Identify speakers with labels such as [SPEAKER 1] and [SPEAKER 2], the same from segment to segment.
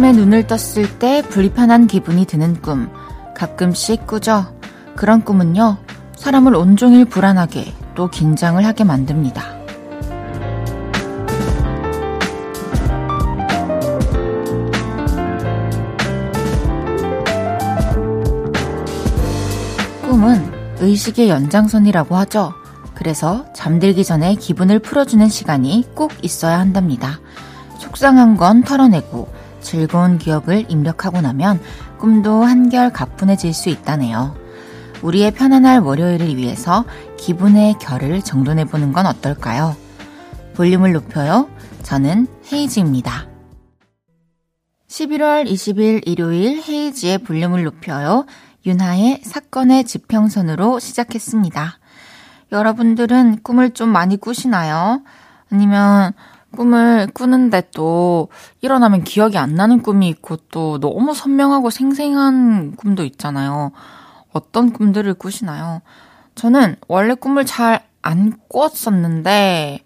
[SPEAKER 1] 아침에 눈을 떴을 때 불편한 기분이 드는 꿈. 가끔씩 꾸죠. 그런 꿈은요, 사람을 온종일 불안하게 또 긴장을 하게 만듭니다. 꿈은 의식의 연장선이라고 하죠. 그래서 잠들기 전에 기분을 풀어주는 시간이 꼭 있어야 한답니다. 속상한 건 털어내고 즐거운 기억을 입력하고 나면 꿈도 한결 가뿐해질 수 있다네요. 우리의 편안할 월요일을 위해서 기분의 결을 정돈해보는 건 어떨까요? 볼륨을 높여요. 저는 헤이즈입니다. 11월 20일 일요일 헤이지의 볼륨을 높여요. 윤하의 사건의 지평선으로 시작했습니다. 여러분들은 꿈을 좀 많이 꾸시나요? 아니면 꿈을 꾸는데 또 일어나면 기억이 안 나는 꿈이 있고 또 너무 선명하고 생생한 꿈도 있잖아요. 어떤 꿈들을 꾸시나요? 저는 원래 꿈을 잘 안 꿨었는데,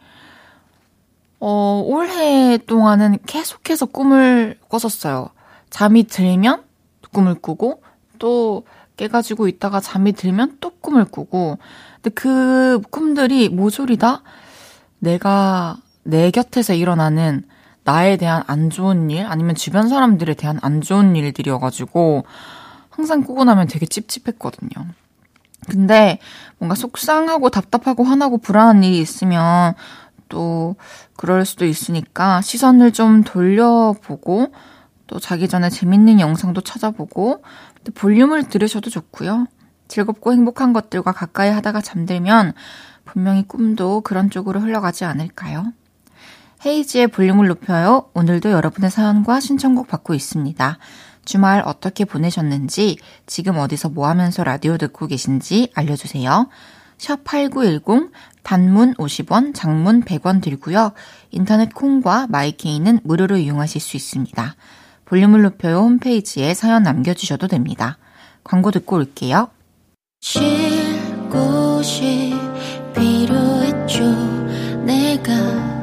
[SPEAKER 1] 어, 올해 동안은 계속해서 꿈을 꿨었어요. 잠이 들면 꿈을 꾸고, 또 깨가지고 있다가 잠이 들면 또 꿈을 꾸고, 근데 그 꿈들이 모조리 다 내가 내 곁에서 일어나는 나에 대한 안 좋은 일, 아니면 주변 사람들에 대한 안 좋은 일들이어가지고, 항상 꾸고 나면 되게 찝찝했거든요. 근데 뭔가 속상하고 답답하고 화나고 불안한 일이 있으면 또 그럴 수도 있으니까 시선을 좀 돌려보고 또 자기 전에 재밌는 영상도 찾아보고 볼륨을 들으셔도 좋고요. 즐겁고 행복한 것들과 가까이 하다가 잠들면 분명히 꿈도 그런 쪽으로 흘러가지 않을까요? 헤이지의 볼륨을 높여요. 오늘도 여러분의 사연과 신청곡 받고 있습니다. 주말 어떻게 보내셨는지, 지금 어디서 뭐 하면서 라디오 듣고 계신지 알려주세요. 샵 8910, 단문 50원, 장문 100원 들고요. 인터넷 콩과 마이케이는 무료로 이용하실 수 있습니다. 볼륨을 높여요 홈페이지에 사연 남겨주셔도 됩니다. 광고 듣고 올게요. 쉴 곳이 필요했죠. 내가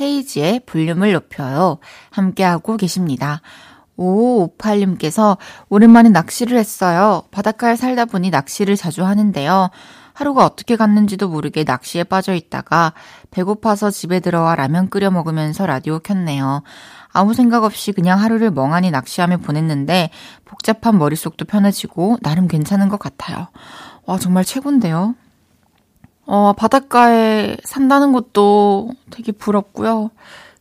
[SPEAKER 1] 헤이지의 볼륨을 높여요. 함께하고 계십니다. 5558님께서 오랜만에 낚시를 했어요. 바닷가에 살다 보니 낚시를 자주 하는데요. 하루가 어떻게 갔는지도 모르게 낚시에 빠져 있다가 배고파서 집에 들어와 라면 끓여 먹으면서 라디오 켰네요. 아무 생각 없이 그냥 하루를 멍하니 낚시하며 보냈는데 복잡한 머릿속도 편해지고 나름 괜찮은 것 같아요. 와, 정말 최고인데요. 어, 바닷가에 산다는 것도 되게 부럽고요.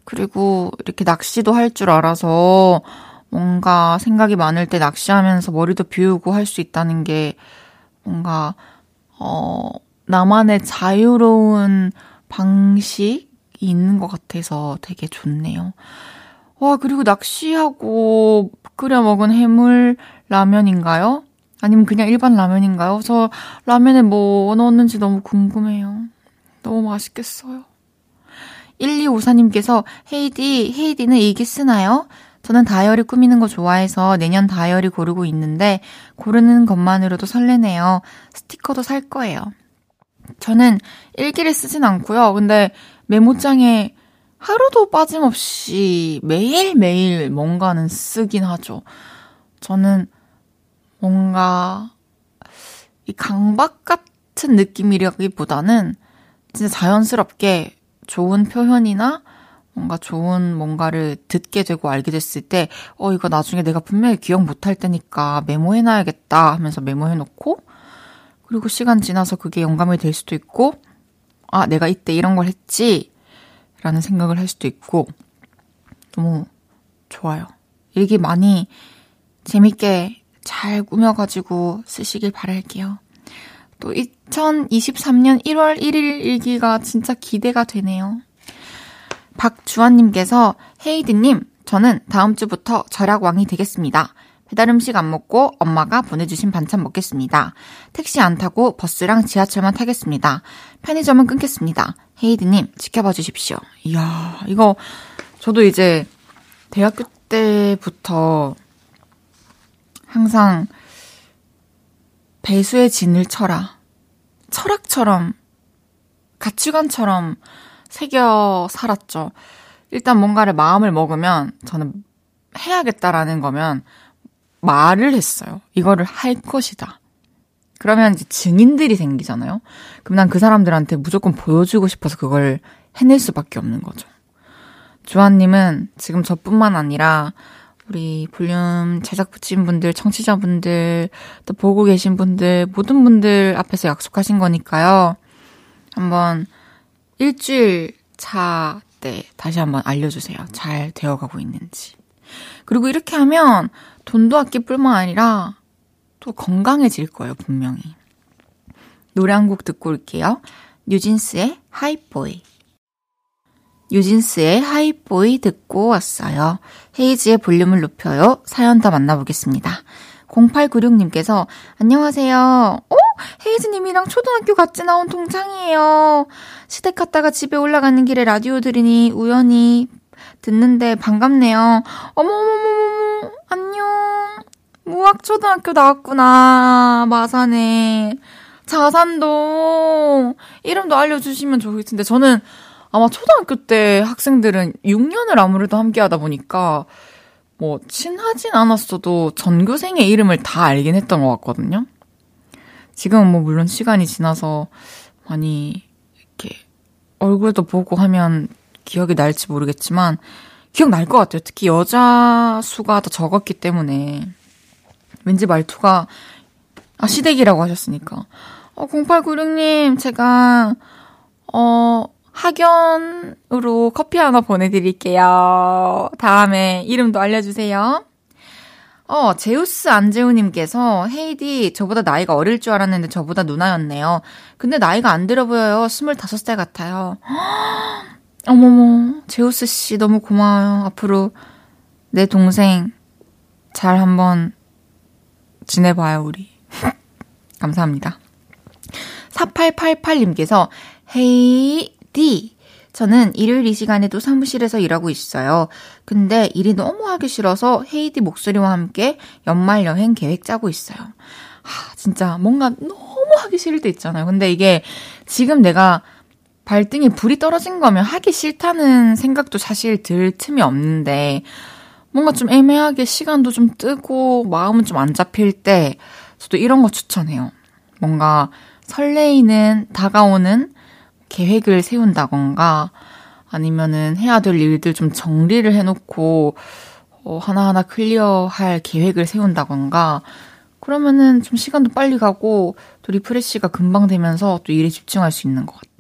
[SPEAKER 1] 그리고 이렇게 낚시도 할 줄 알아서 뭔가 생각이 많을 때 낚시하면서 머리도 비우고 할 수 있다는 게 뭔가 어, 나만의 자유로운 방식이 있는 것 같아서 되게 좋네요. 와, 그리고 낚시하고 끓여 먹은 해물 라면인가요? 아니면 그냥 일반 라면인가요? 저 라면에 뭐 넣었는지 너무 궁금해요. 너무 맛있겠어요. 1254님께서 헤이디, 헤이디는 일기 쓰나요? 저는 다이어리 꾸미는 거 좋아해서 내년 다이어리 고르고 있는데 고르는 것만으로도 설레네요. 스티커도 살 거예요. 저는 일기를 쓰진 않고요. 근데 메모장에 하루도 빠짐없이 매일매일 뭔가는 쓰긴 하죠. 저는 뭔가 이 강박 같은 느낌이라기보다는 진짜 자연스럽게 좋은 표현이나 뭔가 좋은 뭔가를 듣게 되고 알게 됐을 때, 어, 이거 나중에 내가 분명히 기억 못할 때니까 메모해놔야겠다 하면서 메모해놓고, 그리고 시간 지나서 그게 영감이 될 수도 있고, 아, 내가 이때 이런 걸 했지, 라는 생각을 할 수도 있고, 너무 좋아요. 일기 많이 재밌게 잘 꾸며가지고 쓰시길 바랄게요. 또 2023년 1월 1일 일기가 진짜 기대가 되네요. 박주환님께서 헤이드님, 저는 다음 주부터 절약 왕이 되겠습니다. 배달 음식 안 먹고 엄마가 보내주신 반찬 먹겠습니다. 택시 안 타고 버스랑 지하철만 타겠습니다. 편의점은 끊겠습니다. 헤이드님, 지켜봐 주십시오. 이야, 이거, 저도 이제 대학교 때부터 항상 배수의 진을 쳐라. 철학처럼, 가치관처럼 새겨 살았죠. 일단 뭔가를 마음을 먹으면 저는 해야겠다라는 거면 말을 했어요. 이거를 할 것이다. 그러면 이제 증인들이 생기잖아요. 그럼 난 그 사람들한테 무조건 보여주고 싶어서 그걸 해낼 수밖에 없는 거죠. 주한님은 지금 저뿐만 아니라 우리 볼륨 제작부진 분들, 청취자분들, 또 보고 계신 분들, 모든 분들 앞에서 약속하신 거니까요. 한번 일주일 차 때 다시 한번 알려주세요. 잘 되어가고 있는지. 그리고 이렇게 하면 돈도 아낄 뿐만 아니라 또 건강해질 거예요, 분명히. 노래 한 곡 듣고 올게요. 뉴진스의 하이보이. 뉴진스의 하이보이 듣고 왔어요. 헤이지의 볼륨을 높여요. 사연 더 만나보겠습니다. 0896님께서 안녕하세요. 어? 헤이즈님이랑 초등학교 같이 나온 동창이에요. 시댁 갔다가 집에 올라가는 길에 라디오 들으니 우연히 듣는데 반갑네요. 어머머머머 안녕. 무학초등학교 나왔구나. 마산에. 자산동. 이름도 알려주시면 좋을 텐데, 저는 아마 초등학교 때 학생들은 6년을 아무래도 함께 하다 보니까, 뭐, 친하진 않았어도 전교생의 이름을 다 알긴 했던 것 같거든요. 지금은 뭐, 물론 시간이 지나서 많이, 이렇게, 얼굴도 보고 하면 기억이 날지 모르겠지만, 기억날 것 같아요. 특히 여자 수가 더 적었기 때문에. 왠지 말투가, 아, 시댁이라고 하셨으니까. 어, 0896님, 제가, 어, 학연으로 커피 하나 보내드릴게요. 다음에 이름도 알려주세요. 어, 제우스 안재우님께서, 헤이디, 저보다 나이가 어릴 줄 알았는데 저보다 누나였네요. 근데 나이가 안 들어 보여요. 25살 같아요. 어머머, 제우스 씨 너무 고마워요. 앞으로 내 동생 잘 한번 지내봐요, 우리. 감사합니다. 4888님께서, 헤이, 디. 저는 일요일 이 시간에도 사무실에서 일하고 있어요. 근데 일이 너무 하기 싫어서 헤이디 목소리와 함께 연말 여행 계획 짜고 있어요. 하, 진짜 뭔가 너무 하기 싫을 때 있잖아요. 근데 이게 지금 내가 발등에 불이 떨어진 거면 하기 싫다는 생각도 사실 들 틈이 없는데 뭔가 좀 애매하게 시간도 좀 뜨고 마음은 좀 안 잡힐 때 저도 이런 거 추천해요. 뭔가 설레이는 다가오는 계획을 세운다건가 아니면은 해야 될 일들 좀 정리를 해놓고 어, 하나하나 clear할 계획을 세운다건가 그러면은 좀 시간도 빨리 가고 또 refresh가 금방 되면서 또 일에 집중할 수 있는 것 같아요.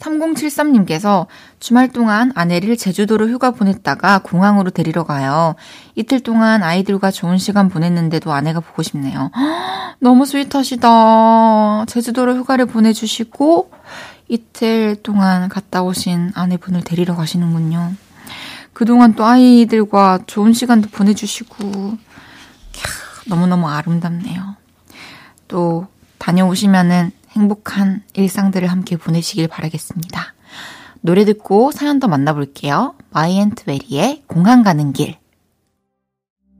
[SPEAKER 1] 3073님께서 주말 동안 아내를 제주도로 휴가 보냈다가 공항으로 데리러 가요. 이틀 동안 아이들과 좋은 시간 보냈는데도 아내가 보고 싶네요. 너무 sweet하시다. 제주도로 휴가를 보내주시고 이틀 동안 갔다 오신 아내분을 데리러 가시는군요. 그동안 또 아이들과 좋은 시간도 보내주시고, 캬, 너무너무 아름답네요. 또 다녀오시면은 행복한 일상들을 함께 보내시길 바라겠습니다. 노래 듣고 사연 더 만나볼게요. 마이앤트 메리의 공항 가는 길.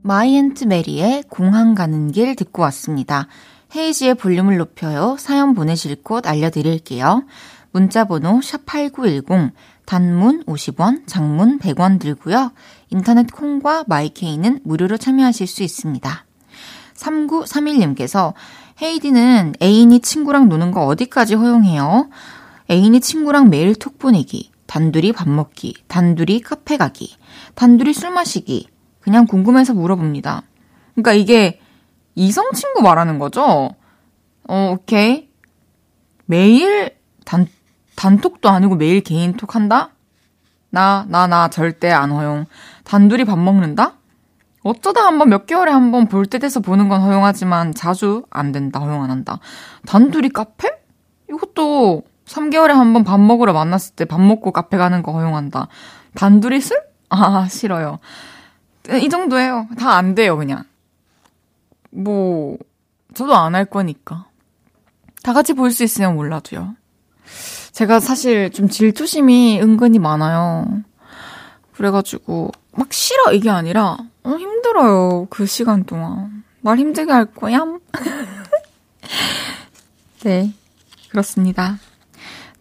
[SPEAKER 1] 마이앤트 메리의 공항 가는 길 듣고 왔습니다. 헤이즈의 볼륨을 높여요. 사연 보내실 곳 알려드릴게요. 문자번호 샵8910, 단문 50원, 장문 100원 들고요. 인터넷 콩과 마이케이는 무료로 참여하실 수 있습니다. 3931님께서 헤이디는 애인이 친구랑 노는 거 어디까지 허용해요? 애인이 친구랑 매일 톡 보내기, 단둘이 밥 먹기, 단둘이 카페 가기, 단둘이 술 마시기. 그냥 궁금해서 물어봅니다. 그러니까 이게 이성 친구 말하는 거죠? 어, 오케이. 매일 단, 단톡도 아니고 매일 개인 톡 한다? 나, 나, 나 절대 안 허용. 단둘이 밥 먹는다? 어쩌다 한번 몇 개월에 한 번 볼 때 돼서 보는 건 허용하지만 자주 안 된다, 허용 안 한다. 단둘이 카페? 이것도 3개월에 한 번 밥 먹으러 만났을 때 밥 먹고 카페 가는 거 허용한다. 단둘이 술? 아, 싫어요. 이 정도예요. 다 안 돼요, 그냥. 뭐, 저도 안 할 거니까. 다 같이 볼 수 있으면 몰라도요. 제가 사실 좀 질투심이 은근히 많아요. 그래가지고, 막 싫어, 이게 아니라, 어, 힘들어요. 그 시간 동안. 날 힘들게 할 거야? 네. 그렇습니다.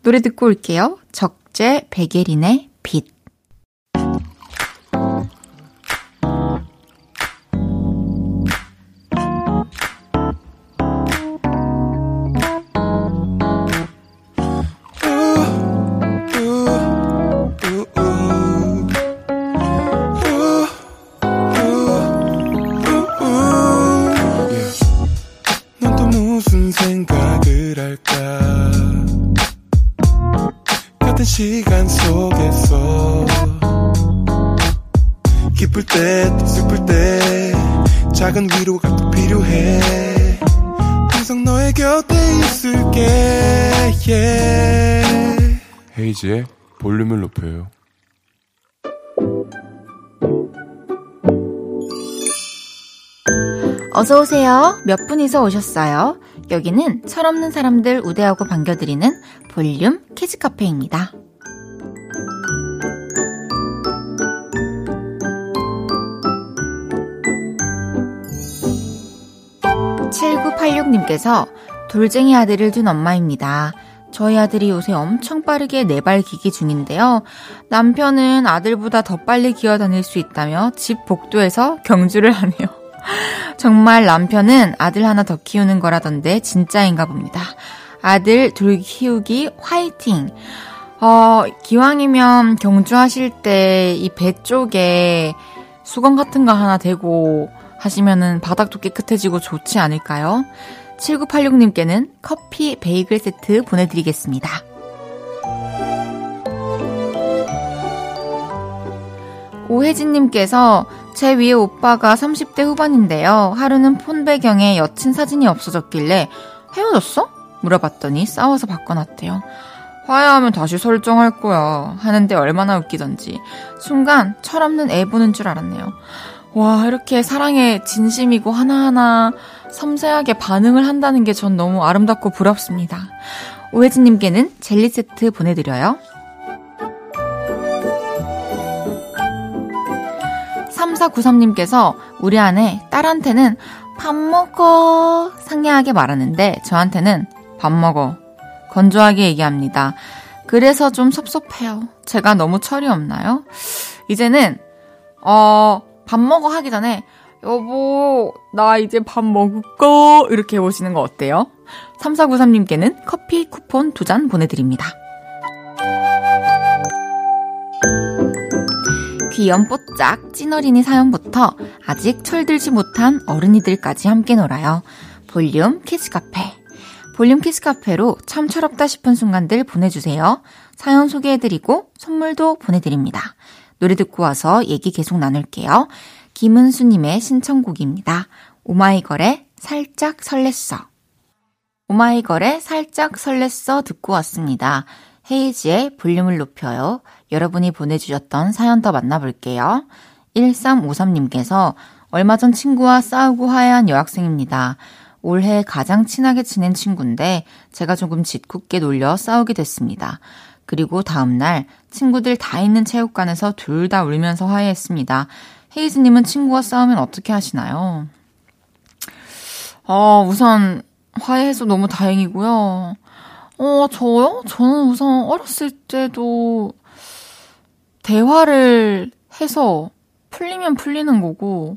[SPEAKER 1] 노래 듣고 올게요. 적재 백예린의 빛.
[SPEAKER 2] 헤이지의 볼륨을 높여요.
[SPEAKER 1] 어서 오세요. 몇 분이서 오셨어요? 여기는 철없는 사람들 우대하고 반겨드리는 볼륨 키즈 카페입니다. 7986님께서 돌쟁이 아들을 둔 엄마입니다. 저희 아들이 요새 엄청 빠르게 네발 기기 중인데요. 남편은 아들보다 더 빨리 기어 다닐 수 있다며 집 복도에서 경주를 하네요. 정말 남편은 아들 하나 더 키우는 거라던데 진짜인가 봅니다. 아들 둘 키우기 화이팅! 어, 기왕이면 경주하실 때 이 배 쪽에 수건 같은 거 하나 대고 하시면은 바닥도 깨끗해지고 좋지 않을까요? 7986님께는 커피 베이글 세트 보내드리겠습니다. 오혜진님께서 제 위에 오빠가 30대 후반인데요. 하루는 폰 배경에 여친 사진이 없어졌길래 헤어졌어? 물어봤더니 싸워서 바꿔놨대요. 화해하면 다시 설정할 거야. 하는데 얼마나 웃기던지. 순간 철없는 애 보는 줄 알았네요. 와, 이렇게 사랑에 진심이고 하나하나 섬세하게 반응을 한다는 게 전 너무 아름답고 부럽습니다. 오혜진님께는 젤리 세트 보내드려요. 3493님께서 우리 안에 딸한테는 밥 먹어 상냥하게 말하는데 저한테는 밥 먹어 건조하게 얘기합니다. 그래서 좀 섭섭해요. 제가 너무 철이 없나요? 이제는 어, 밥 먹어 하기 전에 여보, 나 이제 밥 먹을까? 이렇게 해보시는 거 어때요? 3493님께는 커피 쿠폰 두 잔 보내드립니다. 귀염 뽀짝 찐어린이 사연부터 아직 철들지 못한 어른이들까지 함께 놀아요. 볼륨 키즈카페. 볼륨 키즈카페로 참 철없다 싶은 순간들 보내주세요. 사연 소개해드리고 선물도 보내드립니다. 노래 듣고 와서 얘기 계속 나눌게요. 김은수님의 신청곡입니다. 오마이걸의 살짝 설렜어. 오마이걸의 살짝 설렜어 듣고 왔습니다. 헤이지의 볼륨을 높여요. 여러분이 보내주셨던 사연 더 만나볼게요. 1353님께서 얼마 전 친구와 싸우고 화해한 여학생입니다. 올해 가장 친하게 지낸 친구인데 제가 조금 짓궂게 놀려 싸우게 됐습니다. 그리고 다음날 친구들 다 있는 체육관에서 둘 다 울면서 화해했습니다. 헤이즈님은 친구와 싸우면 어떻게 하시나요? 어, 우선 화해해서 너무 다행이고요. 어, 저요? 저는 우선 어렸을 때도 대화를 해서 풀리면 풀리는 거고,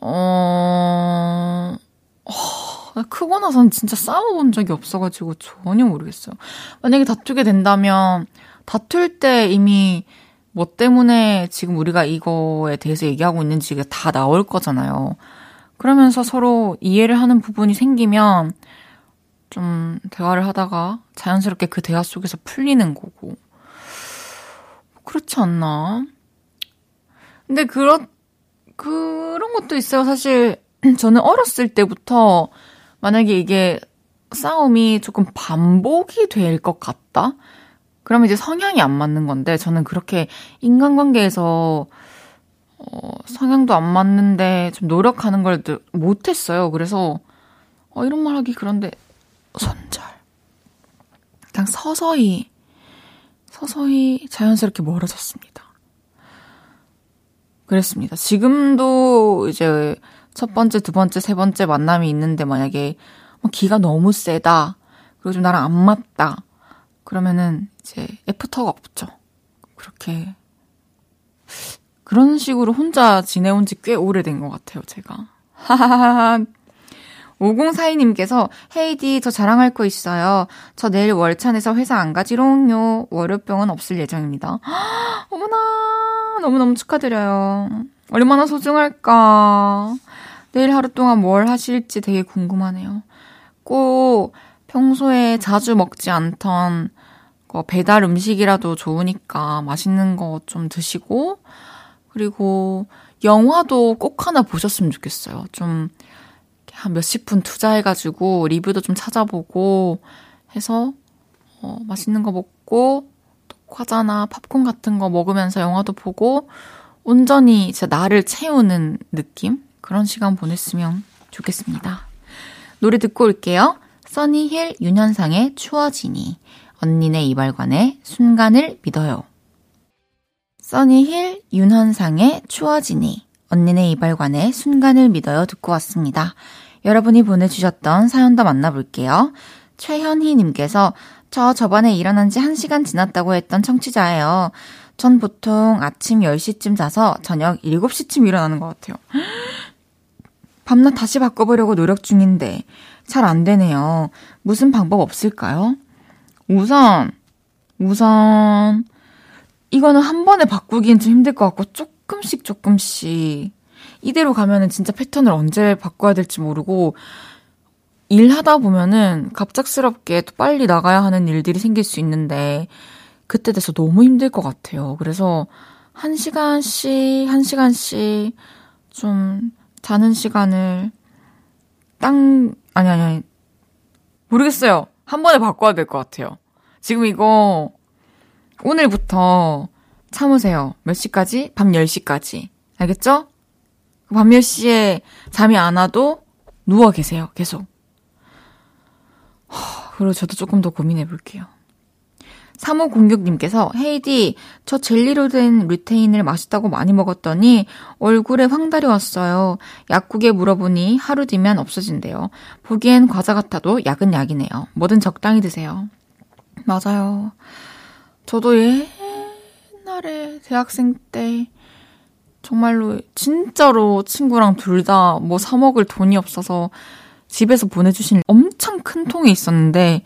[SPEAKER 1] 어, 어 크고 나선 진짜 싸워본 적이 없어가지고 전혀 모르겠어요. 만약에 다투게 된다면, 다툴 때 이미 뭐 때문에 지금 우리가 이거에 대해서 얘기하고 있는지가 다 나올 거잖아요. 그러면서 서로 이해를 하는 부분이 생기면 좀 대화를 하다가 자연스럽게 그 대화 속에서 풀리는 거고. 그렇지 않나? 근데 그런, 그런 것도 있어요. 사실 저는 어렸을 때부터 만약에 이게 싸움이 조금 반복이 될 것 같다? 그러면 이제 성향이 안 맞는 건데 저는 그렇게 인간관계에서 어, 성향도 안 맞는데 좀 노력하는 걸 못했어요. 그래서, 어, 이런 말 하기 그런데, 손절. 그냥 서서히, 서서히 자연스럽게 멀어졌습니다. 그랬습니다. 지금도 이제 첫 번째, 두 번째, 세 번째 만남이 있는데 만약에 뭐 기가 너무 세다. 그리고 좀 나랑 안 맞다. 그러면은 이제 애프터가 없죠. 그렇게 그런 식으로 혼자 지내온 지 꽤 오래된 것 같아요, 제가. 하하하. 5042님께서 헤이디 저 자랑할 거 있어요. 저 내일 월찬에서 회사 안 가지롱요. 월요병은 없을 예정입니다. 어머나 너무너무 축하드려요. 얼마나 소중할까. 내일 하루 동안 뭘 하실지 되게 궁금하네요. 꼭 평소에 자주 먹지 않던 배달 음식이라도 좋으니까 맛있는 거 좀 드시고 그리고 영화도 꼭 하나 보셨으면 좋겠어요. 좀 한 몇십 분 투자해가지고 리뷰도 좀 찾아보고 해서 어, 맛있는 거 먹고 또 과자나 팝콘 같은 거 먹으면서 영화도 보고 온전히 진짜 나를 채우는 느낌? 그런 시간 보냈으면 좋겠습니다. 노래 듣고 올게요. 써니힐 윤현상의 추워지니 언니네 이발관의 순간을 믿어요. 써니힐 윤현상의 추워지니 언니네 이발관의 순간을 믿어요 듣고 왔습니다. 여러분이 보내주셨던 사연도 만나볼게요. 최현희님께서 저 저번에 일어난 지 1시간 지났다고 했던 청취자예요. 전 보통 아침 10시쯤 자서 저녁 7시쯤 일어나는 것 같아요. 밤낮 다시 바꿔보려고 노력 중인데 잘 안 되네요. 무슨 방법 없을까요? 우선, 우선, 이거는 한 번에 바꾸기엔 좀 힘들 것 같고, 조금씩 조금씩. 이대로 가면은 진짜 패턴을 언제 바꿔야 될지 모르고, 일하다 보면은 갑작스럽게 또 빨리 나가야 하는 일들이 생길 수 있는데, 그때 돼서 너무 힘들 것 같아요. 그래서, 한 시간씩, 한 시간씩, 좀, 자는 시간을, 땅, 아니, 아니, 아니. 모르겠어요. 한 번에 바꿔야 될 것 같아요. 지금 이거 오늘부터 참으세요. 몇 시까지? 밤 10시까지. 알겠죠? 밤 10시에 잠이 안 와도 누워 계세요. 계속. 그리고 저도 조금 더 고민해 볼게요. 3506님께서 헤이디 저 젤리로 된 루테인을 맛있다고 많이 먹었더니 얼굴에 황달이 왔어요. 약국에 물어보니 하루 뒤면 없어진대요. 보기엔 과자 같아도 약은 약이네요. 뭐든 적당히 드세요. 맞아요. 저도 옛날에 대학생 때 정말로 진짜로 친구랑 둘 다 뭐 사 먹을 돈이 없어서 집에서 보내주신 엄청 큰 통이 있었는데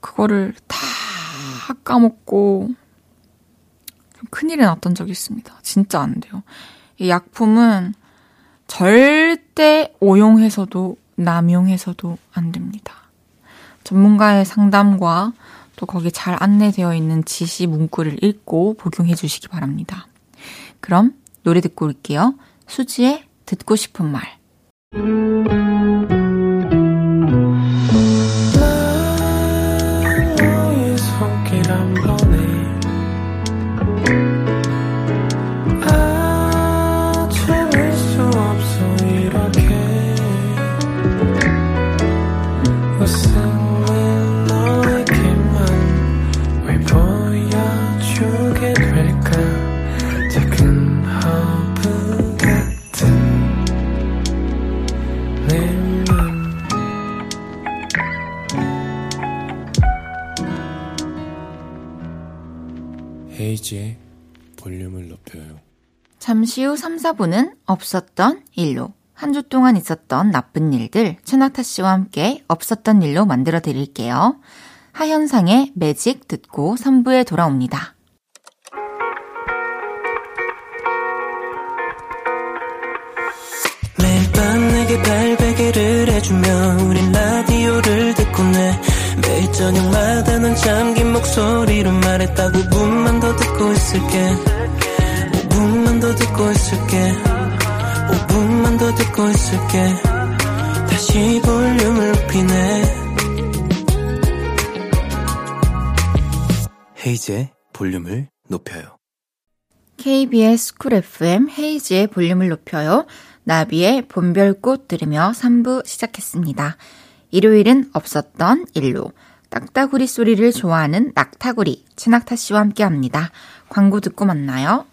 [SPEAKER 1] 그거를 다 까먹고 좀 큰일이 났던 적이 있습니다. 진짜 안 돼요. 이 약품은 절대 오용해서도 남용해서도 안 됩니다. 전문가의 상담과 또 거기에 잘 안내되어 있는 지시 문구를 읽고 복용해 주시기 바랍니다. 그럼 노래 듣고 올게요. 수지의 듣고 싶은 말.
[SPEAKER 2] 헤이지의 볼륨을 높여요.
[SPEAKER 1] 잠시 후 3, 4분은 없었던 일로 한 주 동안 있었던 나쁜 일들 최낙타 씨와 함께 없었던 일로 만들어 드릴게요. 하현상의 매직 듣고 3부에 돌아옵니다. 매일 밤 내게 발베개를 해주며 우린 라디오를 듣고 내 매일 저녁마다 넌 잠긴 목소리로 말했다 5분만 더 듣고 있을게. 5분만 더 듣고 있을게. 5분만 더 듣고 있을게. 다시 볼륨을 높이네.
[SPEAKER 3] 헤이즈의 볼륨을 높여요.
[SPEAKER 1] KBS 쿨 FM 헤이즈의 볼륨을 높여요. 나비의 봄별꽃 들으며 3부 시작했습니다. 일요일은 없었던 일로 딱따구리 소리를 좋아하는 낙타구리 최낙타 씨와 함께 합니다. 광고 듣고 만나요.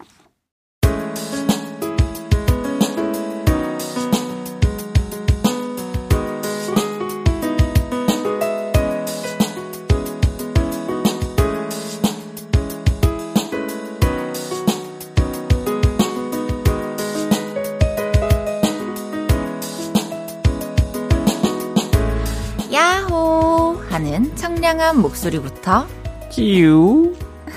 [SPEAKER 1] 청량한 목소리부터
[SPEAKER 2] 찌우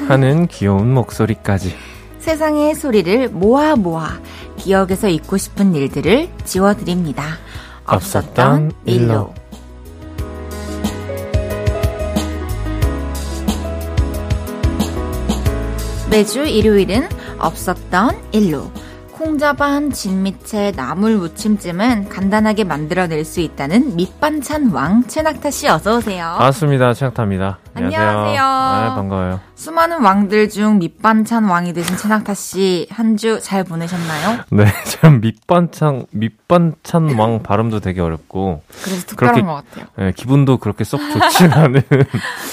[SPEAKER 2] 하는 귀여운 목소리까지
[SPEAKER 1] 세상의 소리를 모아 모아 기억에서 잊고 싶은 일들을 지워드립니다.
[SPEAKER 2] 없었던 일로.
[SPEAKER 1] 매주 일요일은 없었던 일로 콩자반, 진미채, 나물 무침쯤은 간단하게 만들어낼 수 있다는 밑반찬 왕 최낙타 씨 어서 오세요.
[SPEAKER 2] 반갑습니다 최낙타입니다
[SPEAKER 1] 안녕하세요.
[SPEAKER 2] 네, 반가워요
[SPEAKER 1] 수많은 왕들 중 밑반찬 왕이 되신 최낙타 씨 한 주 잘 보내셨나요?
[SPEAKER 2] 네 참 밑반찬 밑반찬 왕 발음도 되게 어렵고
[SPEAKER 1] 그래서 특별한
[SPEAKER 2] 그렇게-
[SPEAKER 1] 것 같아요.
[SPEAKER 2] 네, 기분도 그렇게 쏙 좋지 않은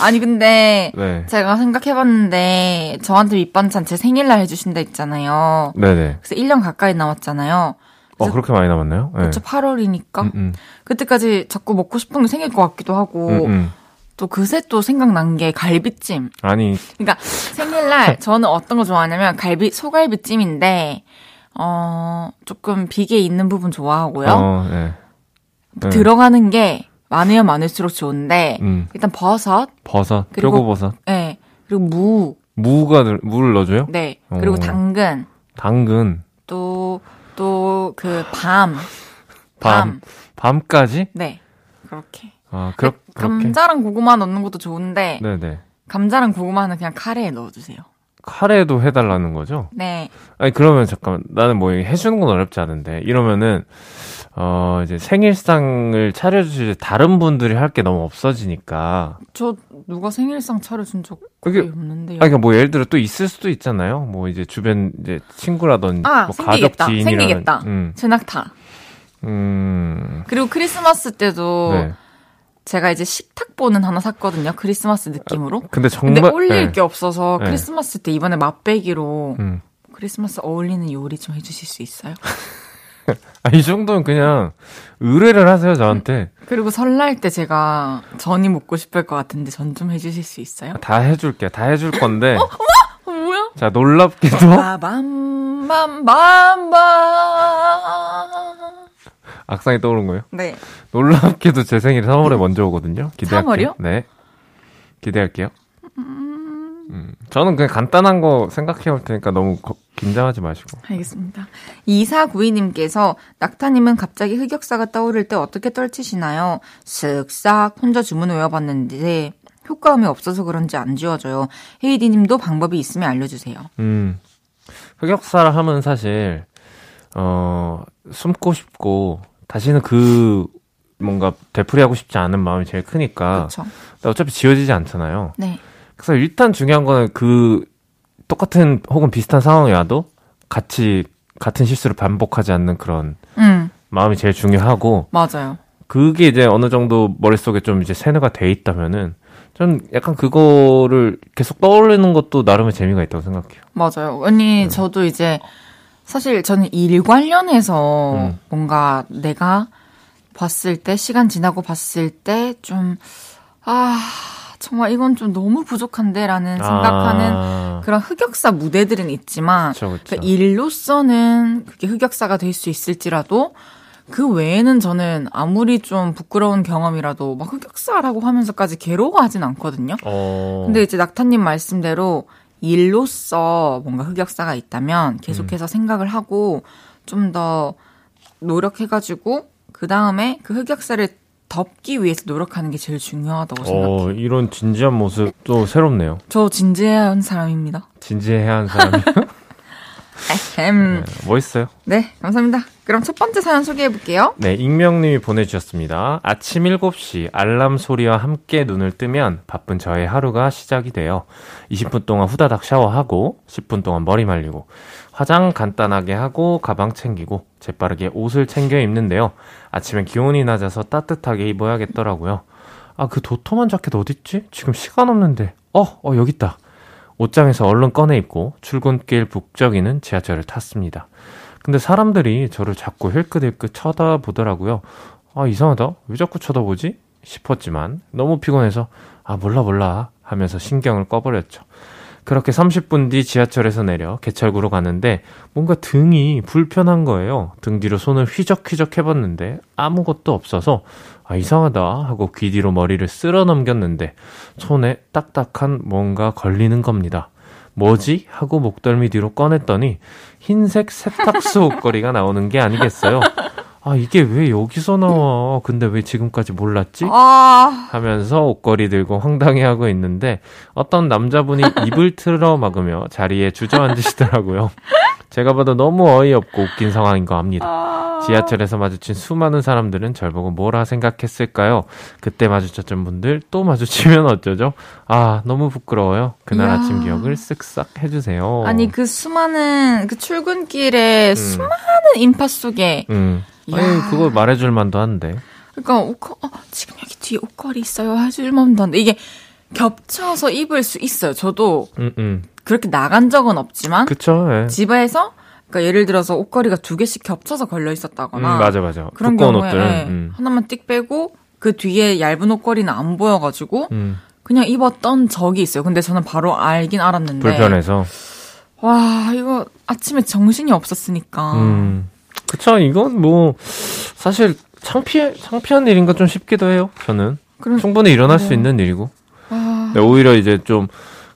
[SPEAKER 1] 아니 근데
[SPEAKER 2] 네
[SPEAKER 1] 제가 생각해봤는데 저한테 밑반찬 제 생일날 해주신다 했잖아요.
[SPEAKER 2] 네네
[SPEAKER 1] 그래서 1년 가까이 남았잖아요.
[SPEAKER 2] 어 그렇게 많이 남았나요? 네.
[SPEAKER 1] 그렇죠 8월이니까
[SPEAKER 2] 음, 음,
[SPEAKER 1] 그때까지 자꾸 먹고 싶은 게 생길 것 같기도 하고
[SPEAKER 2] 음, 음.
[SPEAKER 1] 또 그새 또 생각난 게 갈비찜.
[SPEAKER 2] 아니
[SPEAKER 1] 그러니까 생일날 저는 어떤 거 좋아하냐면 갈비 소갈비찜인데 어 조금 비계 있는 부분 좋아하고요.
[SPEAKER 2] 어, 네. 네.
[SPEAKER 1] 들어가는 게 많으면 많을수록 좋은데
[SPEAKER 2] 음,
[SPEAKER 1] 일단 버섯,
[SPEAKER 2] 버섯,
[SPEAKER 1] 그리고-
[SPEAKER 2] 표고버섯,
[SPEAKER 1] 네 그리고 무,
[SPEAKER 2] 무가 들- 무를 넣어줘요?
[SPEAKER 1] 네 그리고
[SPEAKER 2] 어.
[SPEAKER 1] 당근
[SPEAKER 2] 당근,
[SPEAKER 1] 또 또그 밤,
[SPEAKER 2] 밤, 밤 까지?
[SPEAKER 1] 네 그렇게.
[SPEAKER 2] 아, 그렇, 그렇게.
[SPEAKER 1] 감자랑 고구마 넣는 것도 좋은데
[SPEAKER 2] 네네.
[SPEAKER 1] 감자랑 고구마는 그냥 카레에 넣어주세요.
[SPEAKER 2] 카레도 해달라는 거죠?
[SPEAKER 1] 네,
[SPEAKER 2] 아니, 그러면 잠깐만. 나는 뭐 해주는 건 어렵지 않은데. 이러면은, 어, 이제 생일상을 차려주실 때 다른 분들이 할 게 너무 없어지니까.
[SPEAKER 1] 저 누가 생일상 차려준 적
[SPEAKER 2] 그게-
[SPEAKER 1] 거의 없는데요.
[SPEAKER 2] 아, 그러니까 뭐 예를 들어 또 있을 수도 있잖아요. 뭐 이제 주변 이제 친구라든지.
[SPEAKER 1] 아,
[SPEAKER 2] 뭐
[SPEAKER 1] 생기겠다.
[SPEAKER 2] 가족 지인이라든
[SPEAKER 1] 생기겠다.
[SPEAKER 2] 음,
[SPEAKER 1] 제낙타.
[SPEAKER 2] 음.
[SPEAKER 1] 그리고 크리스마스 때도
[SPEAKER 2] 네.
[SPEAKER 1] 제가 이제 식탁보는 하나 샀거든요. 크리스마스 느낌으로.
[SPEAKER 2] 근데 정말.
[SPEAKER 1] 근데 올릴
[SPEAKER 2] 네.
[SPEAKER 1] 게 없어서
[SPEAKER 2] 네.
[SPEAKER 1] 크리스마스 때 이번에 맛배기로
[SPEAKER 2] 음.
[SPEAKER 1] 크리스마스 어울리는 요리 좀 해주실 수 있어요?
[SPEAKER 2] 아, 이 정도는 그냥 의뢰를 하세요, 저한테.
[SPEAKER 1] 그리고 설날 때 제가 전이 먹고 싶을 것 같은데 전 좀 해주실 수 있어요?
[SPEAKER 2] 다 해줄게. 다 해줄 건데.
[SPEAKER 1] 어, 뭐야?
[SPEAKER 2] 자, 놀랍게도. 악상이 떠오른 거예요.
[SPEAKER 1] 네.
[SPEAKER 2] 놀랍게도 제 생일이 3월에 먼저 오거든요. 기대할게요.
[SPEAKER 1] 3월이요?
[SPEAKER 2] 네. 기대할게요. 음, 저는 그냥 간단한 거 생각해 올 테니까 너무 거- 긴장하지 마시고.
[SPEAKER 1] 알겠습니다. 2492님께서 낙타님은 갑자기 흑역사가 떠오를 때 어떻게 떨치시나요? 쓱싹 혼자 주문 외워봤는데 효과음이 없어서 그런지 안 지워져요. 헤이디님도 방법이 있으면 알려주세요.
[SPEAKER 2] 음. 흑역사를 하면 사실, 어, 숨고 싶고, 다시는 그, 뭔가 되풀이하고 싶지 않은 마음이 제일 크니까.
[SPEAKER 1] 그렇죠.
[SPEAKER 2] 근데 어차피 지워지지 않잖아요.
[SPEAKER 1] 네.
[SPEAKER 2] 그래서 일단 중요한 거는 그, 똑같은 혹은 비슷한 상황이 와도 같이, 같은 실수를 반복하지 않는 그런
[SPEAKER 1] 음,
[SPEAKER 2] 마음이 제일 중요하고,
[SPEAKER 1] 맞아요.
[SPEAKER 2] 그게 이제 어느 정도 머릿속에 좀 이제 세뇌가 돼 있다면은, 전 약간 그거를 계속 떠올리는 것도 나름의 재미가 있다고 생각해요.
[SPEAKER 1] 맞아요. 아니, 저도 이제 사실 저는 일 관련해서
[SPEAKER 2] 음.
[SPEAKER 1] 뭔가 내가 봤을 때, 시간 지나고 봤을 때 좀, 아, 정말 이건 좀 너무 부족한데 라는 생각하는
[SPEAKER 2] 아,
[SPEAKER 1] 그런 흑역사 무대들은 있지만
[SPEAKER 2] 그쵸, 그쵸.
[SPEAKER 1] 그 일로서는 그게 흑역사가 될 수 있을지라도 그 외에는 저는 아무리 좀 부끄러운 경험이라도 막 흑역사라고 하면서까지 괴로워하진 않거든요.
[SPEAKER 2] 어,
[SPEAKER 1] 근데 이제 낙타님 말씀대로 일로서 뭔가 흑역사가 있다면 계속해서 생각을 하고 좀 더 노력해가지고 그 다음에 그 흑역사를 덮기 위해서 노력하는 게 제일 중요하다고 생각해요.
[SPEAKER 2] 어, 이런 진지한 모습 또 새롭네요.
[SPEAKER 1] 저 진지한 사람입니다.
[SPEAKER 2] 진지해야 하는 사람이.
[SPEAKER 1] 햄.
[SPEAKER 2] 네, 멋있어요.
[SPEAKER 1] 네, 감사합니다. 그럼 첫 번째 사연 소개해 볼게요.
[SPEAKER 2] 네, 익명님이 보내주셨습니다. 아침 7시 알람 소리와 함께 눈을 뜨면 바쁜 저의 하루가 시작이 돼요. 20분 동안 후다닥 샤워하고 10분 동안 머리 말리고 화장 간단하게 하고 가방 챙기고 재빠르게 옷을 챙겨 입는데요. 아침엔 기온이 낮아서 따뜻하게 입어야겠더라고요. 아, 그 도톰한 자켓 어딨지? 지금 시간 없는데. 어, 어, 여기 있다. 옷장에서 얼른 꺼내 입고 출근길 북적이는 지하철을 탔습니다. 근데 사람들이 저를 자꾸 힐끗힐끗 쳐다보더라고요. 아, 이상하다. 왜 자꾸 쳐다보지? 싶었지만 너무 피곤해서 아, 몰라 몰라 하면서 신경을 꺼버렸죠. 그렇게 30분 뒤 지하철에서 내려 개찰구로 가는데 뭔가 등이 불편한 거예요. 등 뒤로 손을 휘적휘적 해봤는데 아무것도 없어서 아, 이상하다 하고 귀 뒤로 머리를 쓸어 넘겼는데 손에 딱딱한 뭔가 걸리는 겁니다. 뭐지? 하고 목덜미 뒤로 꺼냈더니 흰색 세탁소 옷걸이가 나오는 게 아니겠어요? 아, 이게 왜 여기서 나와? 근데 왜 지금까지 몰랐지?
[SPEAKER 1] 아,
[SPEAKER 2] 하면서 옷걸이 들고 황당해 하고 있는데 어떤 남자분이 입을 틀어 막으며 자리에 주저앉으시더라고요. 제가 봐도 너무 어이없고 웃긴 상황인 거 압니다.
[SPEAKER 1] 아.
[SPEAKER 2] 지하철에서 마주친 수많은 사람들은 절 보고 뭐라 생각했을까요? 그때 마주쳤던 분들 또 마주치면 어쩌죠? 아, 너무 부끄러워요. 그날
[SPEAKER 1] 이야.
[SPEAKER 2] 아침 기억을 쓱싹 해주세요.
[SPEAKER 1] 아니 그 수많은 그 출근길에 수많은 인파 속에
[SPEAKER 2] 음. 아니. 그거 말해줄 만도 한데.
[SPEAKER 1] 그러니까 옷거, 어, 지금 여기 뒤에 옷걸이 있어요 해줄 만도 한데 이게 겹쳐서 입을 수 있어요. 저도
[SPEAKER 2] 음, 음.
[SPEAKER 1] 그렇게 나간 적은 없지만
[SPEAKER 2] 그쵸, 예.
[SPEAKER 1] 집에서 그러니까 예를 들어서 옷걸이가 두 개씩 겹쳐서 걸려
[SPEAKER 2] 음,
[SPEAKER 1] 있었다거나
[SPEAKER 2] 맞아, 맞아.
[SPEAKER 1] 그런 경우에. 예,
[SPEAKER 2] 음.
[SPEAKER 1] 하나만 띡 빼고 그 뒤에 얇은 옷걸이는 안 보여가지고
[SPEAKER 2] 음.
[SPEAKER 1] 그냥 입었던 적이 있어요. 근데 저는 바로 알긴 알았는데
[SPEAKER 2] 불편해서.
[SPEAKER 1] 와 이거 아침에 정신이 없었으니까
[SPEAKER 2] 음. 그쵸, 이건 뭐, 사실, 창피해, 창피한 일인가 좀 싶기도 해요, 저는.
[SPEAKER 1] 그럼
[SPEAKER 2] 충분히 일어날 수
[SPEAKER 1] 네.
[SPEAKER 2] 있는 일이고.
[SPEAKER 1] 아,
[SPEAKER 2] 네, 오히려 이제 좀,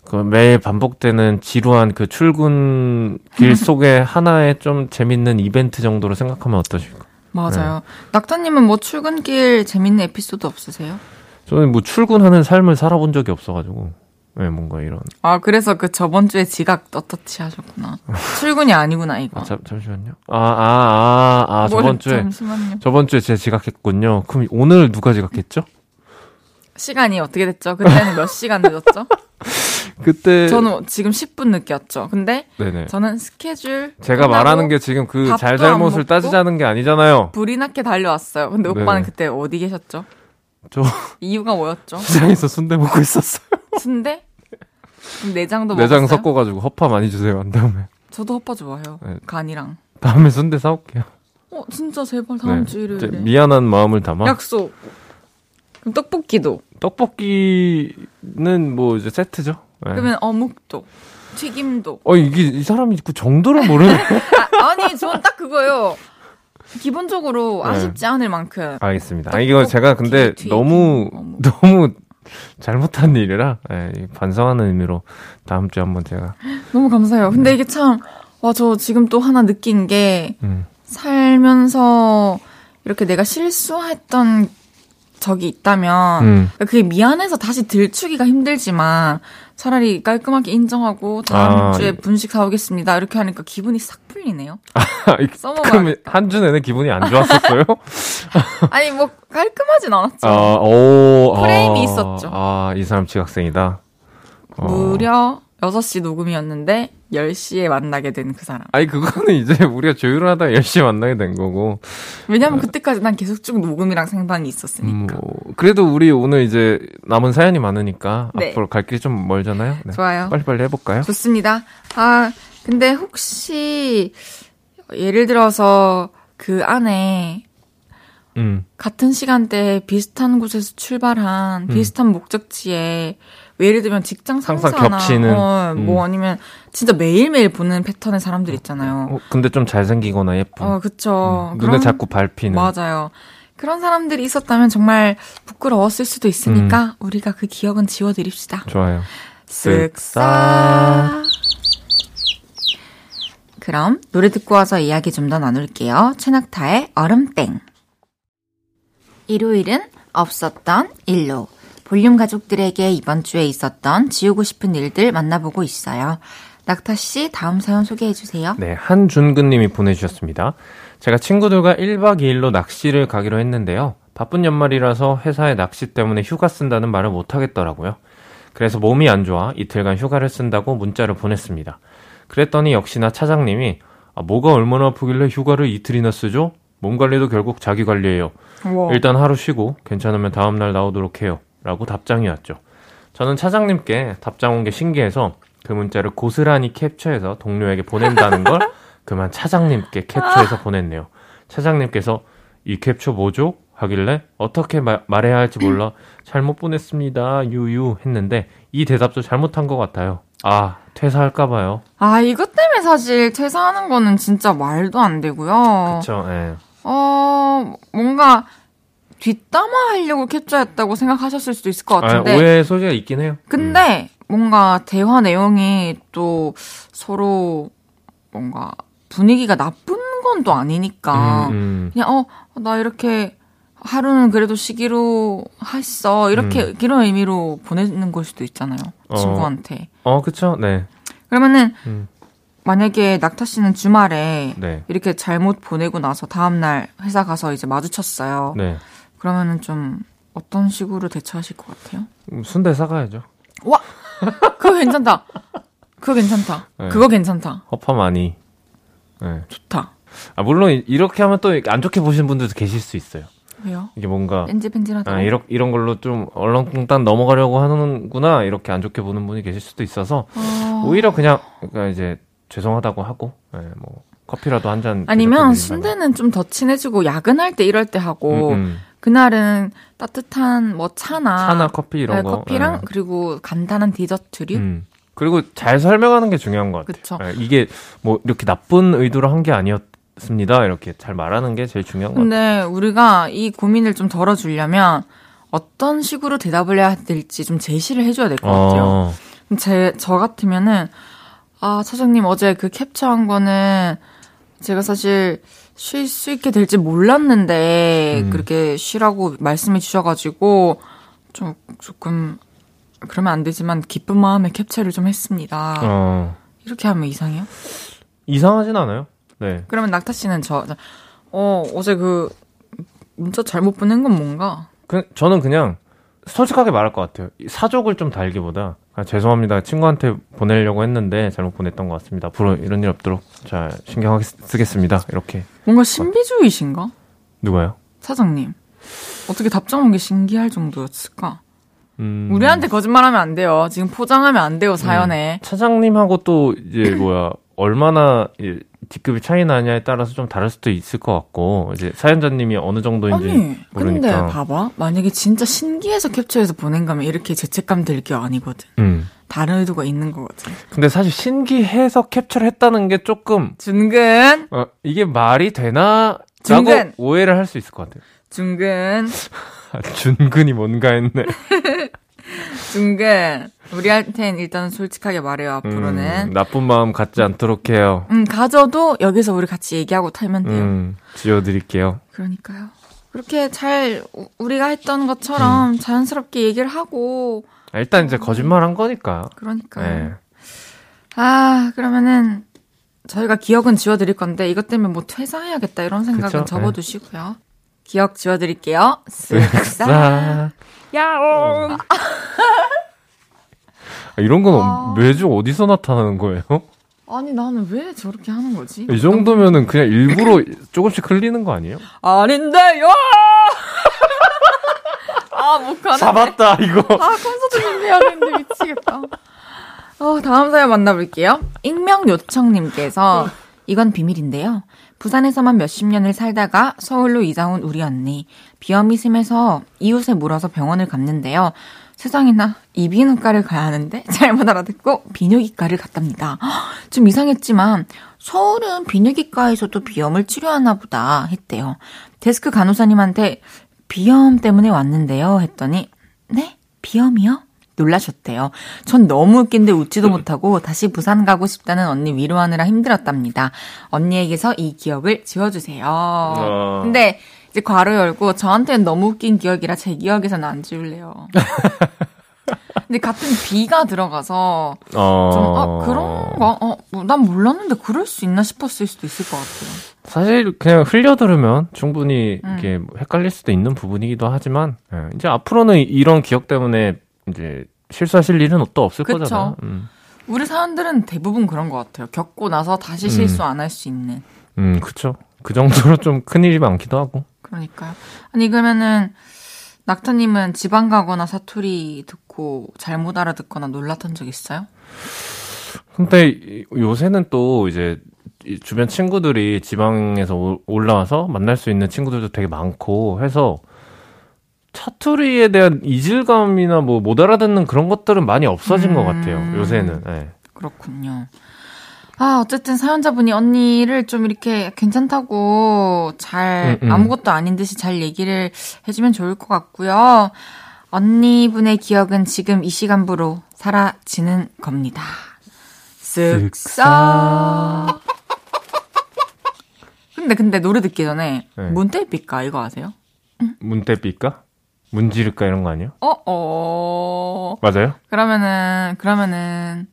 [SPEAKER 2] 그 매일 반복되는 지루한 그 출근 길 속에 하나의 좀 재밌는 이벤트 정도로 생각하면 어떠실까?
[SPEAKER 1] 맞아요.
[SPEAKER 2] 네.
[SPEAKER 1] 낙타님은 뭐 출근길 재밌는 에피소드 없으세요?
[SPEAKER 2] 저는 뭐 출근하는 삶을 살아본 적이 없어가지고, 네, 뭔가 이런.
[SPEAKER 1] 아 그래서 그 저번 주에 지각 떳떳이 하셨구나. 출근이 아니구나 이거.
[SPEAKER 2] 아, 잠, 잠시만요. 아, 아, 아, 아,
[SPEAKER 1] 뭘,
[SPEAKER 2] 저번 주에,
[SPEAKER 1] 잠시만요.
[SPEAKER 2] 저번 주에 제가 지각했군요. 그럼 오늘 누가 지각했죠?
[SPEAKER 1] 시간이 어떻게 됐죠? 그때는 몇 시간 늦었죠?
[SPEAKER 2] 그때.
[SPEAKER 1] 저는 지금 10분 늦게 왔죠. 근데
[SPEAKER 2] 네네.
[SPEAKER 1] 저는 스케줄
[SPEAKER 2] 제가 말하는 게 지금 그 잘잘못을? 따지자는 게 아니잖아요.
[SPEAKER 1] 불이 나게 달려왔어요. 근데
[SPEAKER 2] 네네.
[SPEAKER 1] 오빠는 그때 어디 계셨죠?
[SPEAKER 2] 저
[SPEAKER 1] 이유가 뭐였죠?
[SPEAKER 2] 시장에서 순대 먹고 있었어요.
[SPEAKER 1] 순대? 내장도
[SPEAKER 2] 내장
[SPEAKER 1] 먹었어요?
[SPEAKER 2] 섞어가지고 허파 많이 주세요. 한 다음에.
[SPEAKER 1] 저도 헛바 좋아해요.
[SPEAKER 2] 네.
[SPEAKER 1] 간이랑.
[SPEAKER 2] 다음에 순대 사올게요.
[SPEAKER 1] 어 진짜 제발 다음
[SPEAKER 2] 네.
[SPEAKER 1] 주 일요일에.
[SPEAKER 2] 미안한 마음을 담아.
[SPEAKER 1] 약속. 그럼 떡볶이도.
[SPEAKER 2] 떡볶이는 뭐 이제 세트죠. 네.
[SPEAKER 1] 그러면 어묵도. 튀김도.
[SPEAKER 2] 어 이게 이 사람이 그 정도를 모르네.
[SPEAKER 1] 아, 아니 저는 딱 그거예요. 기본적으로
[SPEAKER 2] 네.
[SPEAKER 1] 아쉽지 않을 만큼.
[SPEAKER 2] 알겠습니다. 아, 이거 제가 근데 너무
[SPEAKER 1] 어묵.
[SPEAKER 2] 너무 잘못한 일이라 예, 이 반성하는 의미로 다음 주에 한번 제가
[SPEAKER 1] 너무 감사해요. 근데 이게 참, 와, 저 지금 또 하나 느낀 게,
[SPEAKER 2] 음,
[SPEAKER 1] 살면서 이렇게 내가 실수했던 적이 있다면,
[SPEAKER 2] 음.
[SPEAKER 1] 그러니까 그게 미안해서 다시 들추기가 힘들지만, 차라리 깔끔하게 인정하고, 다음
[SPEAKER 2] 아,
[SPEAKER 1] 주에
[SPEAKER 2] 예.
[SPEAKER 1] 분식 사오겠습니다. 이렇게 하니까 기분이 싹 풀리네요.
[SPEAKER 2] 그럼. 한 주 내내 기분이 안 좋았었어요?
[SPEAKER 1] 아니, 뭐, 깔끔하진 않았죠.
[SPEAKER 2] 아, 오,
[SPEAKER 1] 프레임이
[SPEAKER 2] 아,
[SPEAKER 1] 있었죠.
[SPEAKER 2] 아, 이 사람 지각생이다. 어.
[SPEAKER 1] 무려 6시 녹음이었는데, 10시에 만나게 된 그 사람.
[SPEAKER 2] 아니 그거는 이제 우리가 조율을 하다 열심히 만나게 된 거고.
[SPEAKER 1] 왜냐면 그때까지 난 계속 쭉 녹음이랑 생방이
[SPEAKER 2] 음,
[SPEAKER 1] 있었으니까.
[SPEAKER 2] 뭐, 그래도 우리 오늘 이제 남은 사연이 많으니까
[SPEAKER 1] 네.
[SPEAKER 2] 앞으로 갈 길이 좀 멀잖아요. 네.
[SPEAKER 1] 좋아요.
[SPEAKER 2] 빨리빨리 해볼까요?
[SPEAKER 1] 좋습니다. 아, 근데 혹시 예를 들어서 그 안에
[SPEAKER 2] 음,
[SPEAKER 1] 같은 시간대에 비슷한 곳에서 출발한 비슷한 목적지에 뭐 예를 들면 직장
[SPEAKER 2] 음.
[SPEAKER 1] 상사나
[SPEAKER 2] 겹치는,
[SPEAKER 1] 어, 뭐
[SPEAKER 2] 음.
[SPEAKER 1] 아니면 진짜 매일매일 보는 패턴의 사람들 있잖아요.
[SPEAKER 2] 어, 근데 좀 잘생기거나 예쁜.
[SPEAKER 1] 어, 그쵸.
[SPEAKER 2] 음, 눈에
[SPEAKER 1] 그런-
[SPEAKER 2] 자꾸 밟히는.
[SPEAKER 1] 맞아요. 그런 사람들이 있었다면 정말 부끄러웠을 수도 있으니까
[SPEAKER 2] 음.
[SPEAKER 1] 우리가 그 기억은 지워드립시다.
[SPEAKER 2] 좋아요.
[SPEAKER 1] 쓱싹. 그럼 노래 듣고 와서 이야기 좀 더 나눌게요. 최낙타의 얼음땡. 일요일은 없었던 일로. 볼륨 가족들에게 이번 주에 있었던 지우고 싶은 일들 만나보고 있어요. 낙타 씨 다음 사연 소개해 주세요.
[SPEAKER 2] 네, 한준근 님이 보내주셨습니다. 제가 친구들과 1박 2일로 낚시를 가기로 했는데요. 바쁜 연말이라서 회사에 낚시 때문에 휴가 쓴다는 말을 못 하겠더라고요. 그래서 몸이 안 좋아 이틀간 휴가를 쓴다고 문자를 보냈습니다. 그랬더니 역시나 차장님이 아, 뭐가 얼마나 아프길래 휴가를 이틀이나 쓰죠? 몸 관리도 결국 자기 관리예요. 우와. 일단 하루 쉬고 괜찮으면 다음 날 나오도록 해요. 라고 답장이 왔죠. 저는 차장님께 답장 온 게 신기해서 그 문자를 고스란히 캡처해서 동료에게 보낸다는 걸 그만 차장님께 캡처해서 보냈네요. 차장님께서 이 캡처 뭐죠? 하길래 어떻게 마, 말해야 할지 몰라 잘못 보냈습니다. 유유 했는데 이 대답도 잘못한 것 같아요. 아 퇴사할까 봐요.
[SPEAKER 1] 아 이것 때문에 사실 퇴사하는 거는 진짜 말도 안 되고요.
[SPEAKER 2] 그렇죠. 예.
[SPEAKER 1] 어 뭔가 뒷담화 하려고 캡처했다고 생각하셨을 수도 있을 것 같은데
[SPEAKER 2] 아, 오해 소지가 있긴 해요.
[SPEAKER 1] 근데 음. 뭔가 대화 내용이 또 서로 뭔가 분위기가 나쁜 건 또 아니니까 음, 음. 그냥 어 나 이렇게 하루는 그래도 쉬기로 했어 이렇게 음. 이런 의미로 보내는 걸 수도 있잖아요 어. 친구한테.
[SPEAKER 2] 어, 그쵸, 네.
[SPEAKER 1] 그러면은 음. 만약에 낙타 씨는 주말에 네. 이렇게 잘못 보내고 나서 다음 날 회사 가서 이제 마주쳤어요. 네. 그러면은 좀 어떤 식으로 대처하실 것 같아요?
[SPEAKER 2] 음, 순대 사가야죠.
[SPEAKER 1] 와, 그거 괜찮다. 그거 괜찮다. 네. 그거 괜찮다.
[SPEAKER 2] 허파 많이.
[SPEAKER 1] 네. 좋다.
[SPEAKER 2] 아 물론 이렇게 하면 또 안 좋게 보시는 분들도 계실 수 있어요.
[SPEAKER 1] 왜요?
[SPEAKER 2] 이게 뭔가
[SPEAKER 1] 뺀질뺀질하다.
[SPEAKER 2] 아, 이런 이런 걸로 좀 얼렁뚱땅 넘어가려고 하는구나 이렇게 안 좋게 보는 분이 계실 수도 있어서 어... 오히려 그냥 그러니까 이제 죄송하다고 하고 네, 뭐 커피라도 한 잔.
[SPEAKER 1] 아니면 순대는 좀 더 친해지고 야근할 때 이럴 때 하고 음, 음. 그날은 따뜻한 뭐 차나
[SPEAKER 2] 차나 커피 이런 네,
[SPEAKER 1] 거 커피랑 네. 그리고 간단한 디저트류. 음.
[SPEAKER 2] 그리고 잘 설명하는 게 중요한 것 같아요. 네, 이게 뭐 이렇게 나쁜 의도로 한 게 아니었습니다. 이렇게 잘 말하는 게 제일 중요한 것
[SPEAKER 1] 같아요. 근데 우리가 이 고민을 좀 덜어주려면 어떤 식으로 대답을 해야 될지 좀 제시를 해줘야 될 것 같아요. 어. 제, 저 같으면은, 아, 차장님 어제 그 캡처한 거는 제가 사실 쉴 수 있게 될지 몰랐는데 음. 그렇게 쉬라고 말씀해 주셔가지고 좀 조금 그러면 안 되지만 기쁜 마음에 캡처를 좀 했습니다. 어. 이렇게 하면 이상해요?
[SPEAKER 2] 이상하진 않아요. 네.
[SPEAKER 1] 그러면 낙타 씨는 저, 어 어제 그 문자 잘못 보낸 건 뭔가?
[SPEAKER 2] 그 저는 그냥 솔직하게 말할 것 같아요. 사족을 좀 달기보다 아, 죄송합니다. 친구한테 보내려고 했는데 잘못 보냈던 것 같습니다. 앞으로 이런 일 없도록 잘 신경 쓰겠습니다. 이렇게.
[SPEAKER 1] 뭔가 신비주의신가?
[SPEAKER 2] 누가요?
[SPEAKER 1] 사장님. 어떻게 답장 온 게 신기할 정도였을까? 음... 우리한테 거짓말하면 안 돼요. 지금 포장하면 안 돼요, 사연에.
[SPEAKER 2] 음, 차장님하고 또 이제 뭐야 얼마나 D급이 차이 나냐에 따라서 좀 다를 수도 있을 것 같고 이제 사연자님이 어느 정도인지 아니, 모르니까.
[SPEAKER 1] 근데 봐봐 만약에 진짜 신기해서 캡처해서 보낸 거면 이렇게 죄책감 들 게 아니거든. 음. 다른 의도가 있는 거거든.
[SPEAKER 2] 근데 사실 신기해서 캡처를 했다는 게 조금
[SPEAKER 1] 중근.
[SPEAKER 2] 어, 이게 말이 되나? 중근. 오해를 할 수 있을 것 같아요.
[SPEAKER 1] 중근.
[SPEAKER 2] 준근이 뭔가 했네.
[SPEAKER 1] 중근. 우리한텐 일단 솔직하게 말해요, 앞으로는.
[SPEAKER 2] 음, 나쁜 마음 갖지 않도록 해요.
[SPEAKER 1] 음, 가져도 여기서 우리 같이 얘기하고 탈면 돼요. 음,
[SPEAKER 2] 지워드릴게요.
[SPEAKER 1] 그러니까요. 그렇게 잘 우리가 했던 것처럼 음. 자연스럽게 얘기를 하고.
[SPEAKER 2] 아, 일단 이제 거짓말 한 거니까.
[SPEAKER 1] 그러니까요. 네. 아, 그러면은 저희가 기억은 지워드릴 건데 이것 때문에 뭐 퇴사해야겠다 이런 생각은 그쵸? 접어두시고요. 네. 기억 지워드릴게요. 쓱싹. 야옹.
[SPEAKER 2] 아, 이런 건 아... 매주 어디서 나타나는 거예요?
[SPEAKER 1] 아니 나는 왜 저렇게 하는 거지?
[SPEAKER 2] 이 정도면은 그냥 일부러 조금씩 흘리는 거 아니에요?
[SPEAKER 1] 아닌데요. 아, 못 가네.
[SPEAKER 2] 잡았다, 이거.
[SPEAKER 1] 아, 콘서트 준비해야 되는데 미치겠다. 어, 다음 사연 만나볼게요. 익명 요청님께서 이건 비밀인데요. 부산에서만 몇십 년을 살다가 서울로 이사 온 우리 언니. 비염이 심해서 이웃에 물어서 병원을 갔는데요. 세상에나 이비인후과를 가야 하는데 잘못 알아듣고 비뇨기과를 갔답니다. 좀 이상했지만 서울은 비뇨기과에서도 비염을 치료하나 보다 했대요. 데스크 간호사님한테 비염 때문에 왔는데요 했더니 네? 비염이요? 놀라셨대요. 전 너무 웃긴데 웃지도 못하고 다시 부산 가고 싶다는 언니 위로하느라 힘들었답니다. 언니에게서 이 기억을 지워주세요. 어... 근데 이제 괄호 열고 저한테는 너무 웃긴 기억이라 제 기억에서는 안 지울래요. 근데 같은 B가 들어가서 어... 좀, 아, 그런가? 어, 뭐, 난 몰랐는데 그럴 수 있나 싶었을 수도 있을 것 같아요.
[SPEAKER 2] 사실 그냥 흘려 들으면 충분히 음. 이렇게 헷갈릴 수도 있는 부분이기도 하지만 예, 이제 앞으로는 이런 기억 때문에 이제 실수하실 일은 또 없을 그쵸? 거잖아요. 음.
[SPEAKER 1] 우리 사람들은 대부분 그런 것 같아요. 겪고 나서 다시 실수 음. 안할 수 있는.
[SPEAKER 2] 음, 그쵸. 그 정도로 좀 큰일이 많기도 하고.
[SPEAKER 1] 그러니까요. 아니, 그러면은, 낙타님은 지방 가거나 사투리 듣고 잘못 알아듣거나 놀랐던 적 있어요?
[SPEAKER 2] 근데 요새는 또 이제 주변 친구들이 지방에서 올라와서 만날 수 있는 친구들도 되게 많고 해서 차투리에 대한 이질감이나 뭐 못 알아듣는 그런 것들은 많이 없어진 음... 것 같아요. 요새는. 네.
[SPEAKER 1] 그렇군요. 아, 어쨌든 사연자분이 언니를 좀 이렇게 괜찮다고 잘 음, 음. 아무것도 아닌 듯이 잘 얘기를 해주면 좋을 것 같고요. 언니분의 기억은 지금 이 시간부로 사라지는 겁니다. 쓱싹. 근데 근데 노래 듣기 전에 네. 문대빛까 이거 아세요?
[SPEAKER 2] 문대빛까? 문지를까 이런 거 아니에요?
[SPEAKER 1] 어, 어.
[SPEAKER 2] 맞아요?
[SPEAKER 1] 그러면은 그러면은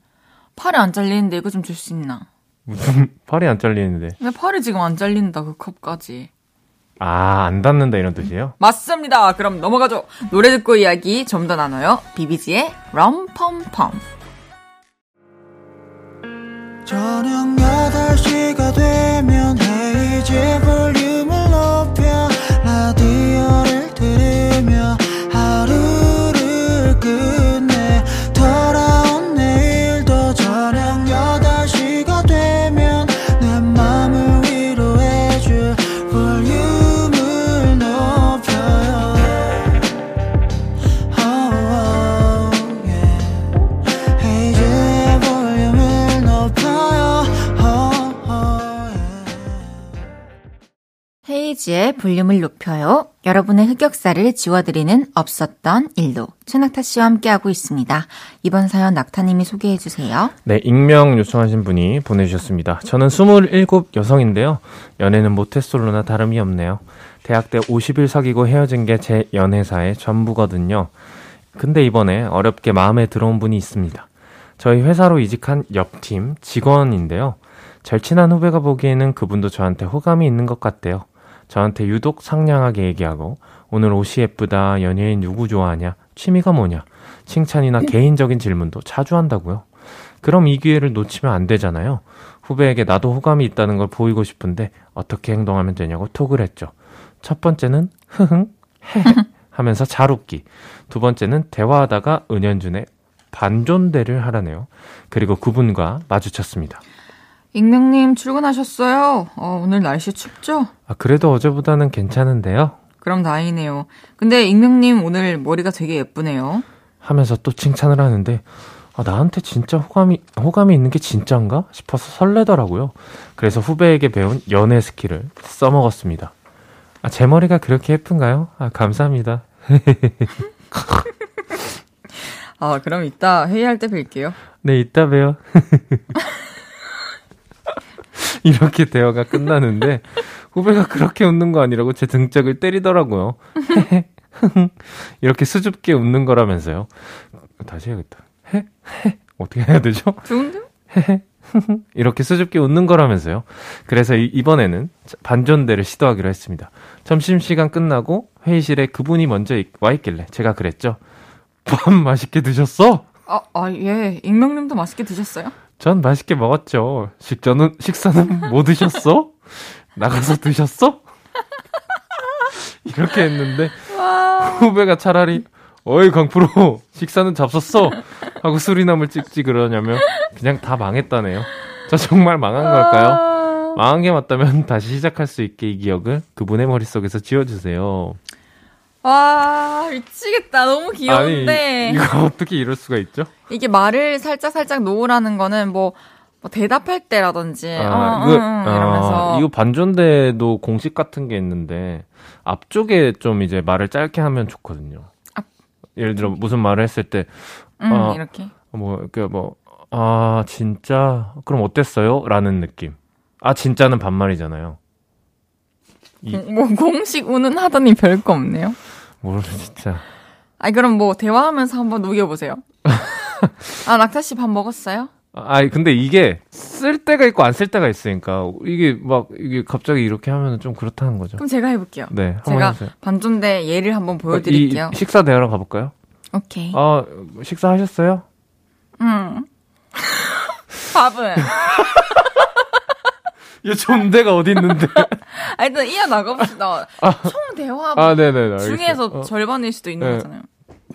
[SPEAKER 1] 팔이 안 잘리는데 이거 좀 줄 수 있나?
[SPEAKER 2] 무슨 팔이 안 잘리는데?
[SPEAKER 1] 근데 팔이 지금 안 잘린다 그 컵까지.
[SPEAKER 2] 아, 안 닿는다 이런 뜻이에요?
[SPEAKER 1] 맞습니다. 그럼 넘어가죠. 노래 듣고 이야기 좀 더 나눠요. 비비지의 럼펌펌. 저녁 8시가 되면 헤이즈 볼륨을 높여 라디오를 헤이즈의 볼륨을 높여요 여러분의 흑역사를 지워드리는 없었던 일도 최낙타 씨와 함께하고 있습니다. 이번 사연 낙타님이 소개해 주세요.
[SPEAKER 2] 네, 익명 요청하신 분이 보내주셨습니다. 저는 27 여성인데요. 연애는 모태솔로나 다름이 없네요. 대학 때 50일 사귀고 헤어진 게 제 연애사의 전부거든요. 근데 이번에 어렵게 마음에 들어온 분이 있습니다. 저희 회사로 이직한 옆팀 직원인데요. 절친한 후배가 보기에는 그분도 저한테 호감이 있는 것 같대요. 저한테 유독 상냥하게 얘기하고 오늘 옷이 예쁘다, 연예인 누구 좋아하냐, 취미가 뭐냐, 칭찬이나 개인적인 질문도 자주 한다고요. 그럼 이 기회를 놓치면 안 되잖아요. 후배에게 나도 호감이 있다는 걸 보이고 싶은데 어떻게 행동하면 되냐고 톡을 했죠. 첫 번째는 흐흥, 헤헤 하면서 잘 웃기. 두 번째는 대화하다가 은연준의 반존대를 하라네요. 그리고 그분과 마주쳤습니다.
[SPEAKER 1] 익명님 출근하셨어요? 어, 오늘 날씨 춥죠?
[SPEAKER 2] 아, 그래도 어제보다는 괜찮은데요?
[SPEAKER 1] 그럼 다행이네요. 근데 익명님 오늘 머리가 되게 예쁘네요.
[SPEAKER 2] 하면서 또 칭찬을 하는데, 아, 나한테 진짜 호감이, 호감이 있는 게 진짠가? 싶어서 설레더라고요. 그래서 후배에게 배운 연애 스킬을 써먹었습니다. 아, 제 머리가 그렇게 예쁜가요? 아, 감사합니다.
[SPEAKER 1] 아, 그럼 이따 회의할 때 뵐게요.
[SPEAKER 2] 네, 이따 봬요. 이렇게 대화가 끝나는데 후배가 그렇게 웃는 거 아니라고 제 등짝을 때리더라고요. 이렇게 수줍게 웃는 거라면서요. 다시 해야겠다. 헤? 헤? 어떻게 해야 되죠?
[SPEAKER 1] 좋은데?
[SPEAKER 2] 이렇게 수줍게 웃는 거라면서요. 그래서 이, 번에는 반전대를 시도하기로 했습니다. 점심시간 끝나고 회의실에 그분이 먼저 와 있길래 제가 그랬죠. 밥 맛있게 드셨어?
[SPEAKER 1] 아, 아, 예. 익명님도 맛있게 드셨어요?
[SPEAKER 2] 전 맛있게 먹었죠. 식전은, 식사는 뭐 드셨어? 나가서 드셨어? 이렇게 했는데, 후배가 차라리, 어이, 강프로, 식사는 잡섰어? 하고 수리남을 찍지 그러냐면, 그냥 다 망했다네요. 저 정말 망한 걸까요? 망한 게 맞다면 다시 시작할 수 있게 이 기억을 그분의 머릿속에서 지워주세요.
[SPEAKER 1] 와, 미치겠다. 너무 귀여운데.
[SPEAKER 2] 아니, 이거 어떻게 이럴 수가 있죠?
[SPEAKER 1] 이게 말을 살짝 살짝 놓으라는 거는 뭐, 뭐 대답할 때라든지, 아,
[SPEAKER 2] 어, 이거, 응, 응, 이러면서. 아, 이거 반전대도 공식 같은 게 있는데, 앞쪽에 좀 이제 말을 짧게 하면 좋거든요. 앞. 예를 들어 무슨 말을 했을 때,
[SPEAKER 1] 음, 아, 이렇게.
[SPEAKER 2] 뭐, 그 뭐, 아, 진짜? 그럼 어땠어요? 라는 느낌. 아, 진짜는 반말이잖아요.
[SPEAKER 1] 이... 뭐 공식 우는 하더니 별거 없네요.
[SPEAKER 2] 모르 진짜.
[SPEAKER 1] 아, 그럼 뭐, 대화하면서 한번 녹여보세요. 아, 낙타 씨 밥 먹었어요?
[SPEAKER 2] 아, 근데 이게 쓸 때가 있고 안 쓸 때가 있으니까 이게 막 이게 갑자기 이렇게 하면 좀 그렇다는 거죠.
[SPEAKER 1] 그럼 제가 해볼게요.
[SPEAKER 2] 네, 한번
[SPEAKER 1] 제가
[SPEAKER 2] 해보세요.
[SPEAKER 1] 반존대 예를 한번 보여드릴게요.
[SPEAKER 2] 이 식사 대화로 가볼까요?
[SPEAKER 1] 오케이.
[SPEAKER 2] 아, 식사하셨어요?
[SPEAKER 1] 음. 밥은.
[SPEAKER 2] 이 존대가 어디 있는데?
[SPEAKER 1] 아, 일단 이어나가봅시다. 총 대화
[SPEAKER 2] 아, 네네.
[SPEAKER 1] 중에서
[SPEAKER 2] 어,
[SPEAKER 1] 절반일 수도 있는
[SPEAKER 2] 네.
[SPEAKER 1] 거잖아요.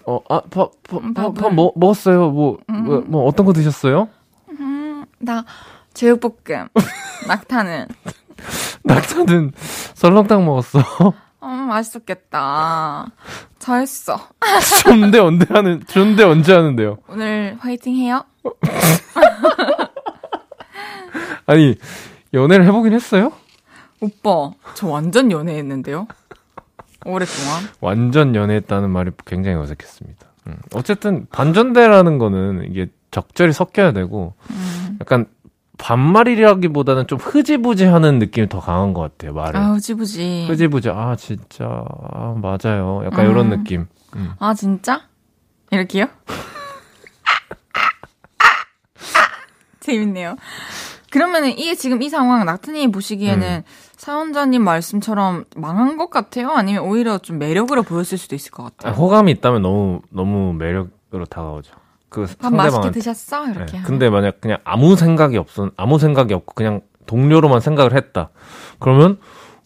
[SPEAKER 2] 어, 아, 밥, 밥,
[SPEAKER 1] 음,
[SPEAKER 2] 밥,
[SPEAKER 1] 밥을.
[SPEAKER 2] 밥 먹, 먹었어요. 뭐, 뭐, 뭐, 어떤 거 드셨어요?
[SPEAKER 1] 음, 나 제육볶음. 낙타는.
[SPEAKER 2] 낙타는 설렁탕 먹었어.
[SPEAKER 1] 음, 맛있었겠다. 잘했어.
[SPEAKER 2] 존대 언제 하는, 존대 언제 하는데요?
[SPEAKER 1] 오늘 화이팅 해요.
[SPEAKER 2] 아니, 연애를 해보긴 했어요?
[SPEAKER 1] 오빠, 저 완전 연애했는데요? 오랫동안.
[SPEAKER 2] 완전 연애했다는 말이 굉장히 어색했습니다. 음. 어쨌든 반전대라는 거는 이게 적절히 섞여야 되고
[SPEAKER 1] 음.
[SPEAKER 2] 약간 반말이라기보다는 좀 흐지부지하는 느낌이 더 강한 것 같아요. 말을
[SPEAKER 1] 아, 우지부지.
[SPEAKER 2] 흐지부지 아 진짜 아, 맞아요. 약간 이런
[SPEAKER 1] 음.
[SPEAKER 2] 느낌. 음.
[SPEAKER 1] 아, 진짜? 이렇게요? 재밌네요. 그러면은 이게 지금 이 상황 낙트님이 보시기에는 사연자님 말씀처럼 망한 것 같아요? 아니면 오히려 좀 매력으로 보였을 수도 있을 것
[SPEAKER 2] 아,
[SPEAKER 1] 같아요?
[SPEAKER 2] 호감이 있다면 너무 너무 매력으로 다가오죠. 그
[SPEAKER 1] 밥 맛있게. 드셨어? 이렇게.
[SPEAKER 2] 네. 근데 만약 그냥 아무 생각이 없어 아무 생각이 없고 그냥 동료로만 생각을 했다. 그러면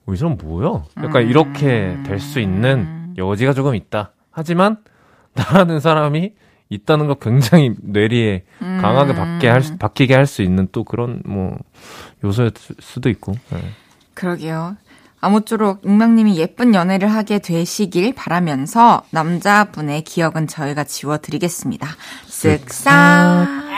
[SPEAKER 2] 어, 이 사람 뭐야? 약간
[SPEAKER 1] 음.
[SPEAKER 2] 이렇게 될 수 있는 여지가 조금 있다. 하지만 나라는 사람이 있다는 거 굉장히 뇌리에 강하게 받게 할 수, 박히게 할 수 있는 또 그런 뭐 요소일 수- 수도 있고. 네.
[SPEAKER 1] 그러게요. 아무쪼록 익명님이 예쁜 연애를 하게 되시길 바라면서 남자분의 기억은 저희가 지워드리겠습니다. 쓱싹.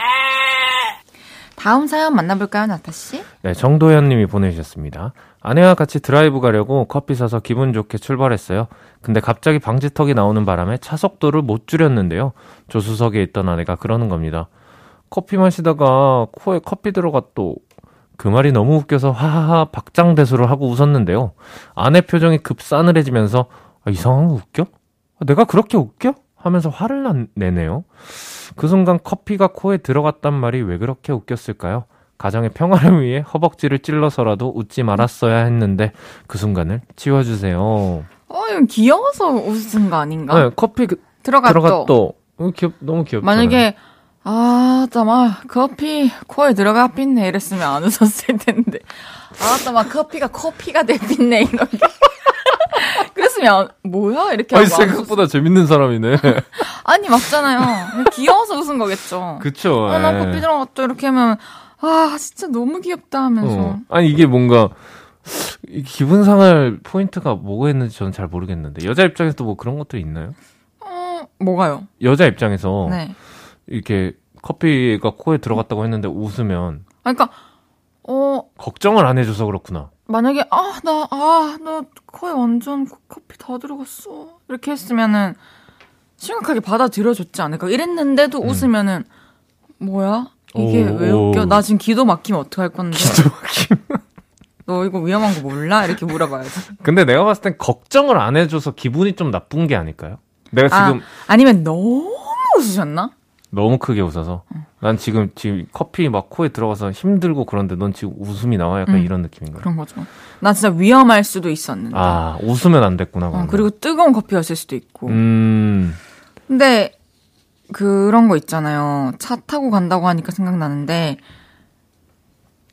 [SPEAKER 1] 다음 사연 만나볼까요, 나타 씨?
[SPEAKER 2] 네, 정도현 님이 보내주셨습니다. 아내와 같이 드라이브 가려고 커피 사서 기분 좋게 출발했어요. 근데 갑자기 방지턱이 나오는 바람에 차 속도를 못 줄였는데요. 조수석에 있던 아내가 그러는 겁니다. 커피 마시다가 코에 커피 들어가 또그 말이 너무 웃겨서 하하하 박장대소를 하고 웃었는데요. 아내 표정이 급 싸늘해지면서 아, 이상한 거 웃겨? 아, 내가 그렇게 웃겨? 하면서 화를 난- 내네요. 그 순간 커피가 코에 들어갔단 말이 왜 그렇게 웃겼을까요? 가정의 평화를 위해 허벅지를 찔러서라도 웃지 말았어야 했는데 그 순간을 지워주세요.
[SPEAKER 1] 어, 이건 귀여워서 웃은 거 아닌가?
[SPEAKER 2] 네, 커피 그-
[SPEAKER 1] 또.
[SPEAKER 2] 또 어, 귀엽, 너무 귀엽죠.
[SPEAKER 1] 만약에 아, 잠깐만 커피 코에 들어가 pis네 이랬으면 안 웃었을 텐데. 아, 잠깐만 커피가 커피가 돼 pis네 이런 게. 그랬으면 뭐야 이렇게
[SPEAKER 2] 아니 생각보다 재밌는 사람이네.
[SPEAKER 1] 아니 맞잖아요. 귀여워서 웃은 거겠죠.
[SPEAKER 2] 그쵸.
[SPEAKER 1] 어, 나
[SPEAKER 2] 예.
[SPEAKER 1] 커피 들어갔다 이렇게 하면 아 진짜 너무 귀엽다 하면서
[SPEAKER 2] 어. 아니 이게 뭔가 이 기분 상할 포인트가 뭐가 있는지 저는 잘 모르겠는데 여자 입장에서도 뭐 그런 것들이 있나요?
[SPEAKER 1] 어, 뭐가요?
[SPEAKER 2] 여자 입장에서
[SPEAKER 1] 네.
[SPEAKER 2] 이렇게 커피가 코에 들어갔다고 했는데 웃으면
[SPEAKER 1] 아, 그러니까 어
[SPEAKER 2] 걱정을 안 해줘서 그렇구나.
[SPEAKER 1] 만약에 아 나 아나 코에 완전 커피 다 들어갔어. 이렇게 했으면은 심각하게 받아들여줬지 않을까? 이랬는데도 웃으면은 뭐야? 이게
[SPEAKER 2] 오,
[SPEAKER 1] 왜 웃겨?
[SPEAKER 2] 오.
[SPEAKER 1] 나 지금 기도 막히면 어떡할 건데?
[SPEAKER 2] 기도 막히면.
[SPEAKER 1] 너 이거 위험한 거 몰라? 이렇게 물어봐야지.
[SPEAKER 2] 근데 내가 봤을 땐 걱정을 안 해줘서 기분이 좀 나쁜 게 아닐까요? 내가
[SPEAKER 1] 아
[SPEAKER 2] 지금
[SPEAKER 1] 아니면 너무 웃으셨나
[SPEAKER 2] 너무 크게 웃어서 난 지금 지금 커피 막 코에 들어가서 힘들고 그런데 넌 지금 웃음이 나와 약간
[SPEAKER 1] 음.
[SPEAKER 2] 이런 느낌인 거야.
[SPEAKER 1] 그런 거죠 나 진짜 위험할 수도 있었는데
[SPEAKER 2] 아 웃으면 안 됐구나.
[SPEAKER 1] 어. 그리고 뜨거운 커피였을 수도 있고
[SPEAKER 2] 음
[SPEAKER 1] 근데 그런 거 있잖아요. 차 타고 간다고 하니까 생각나는데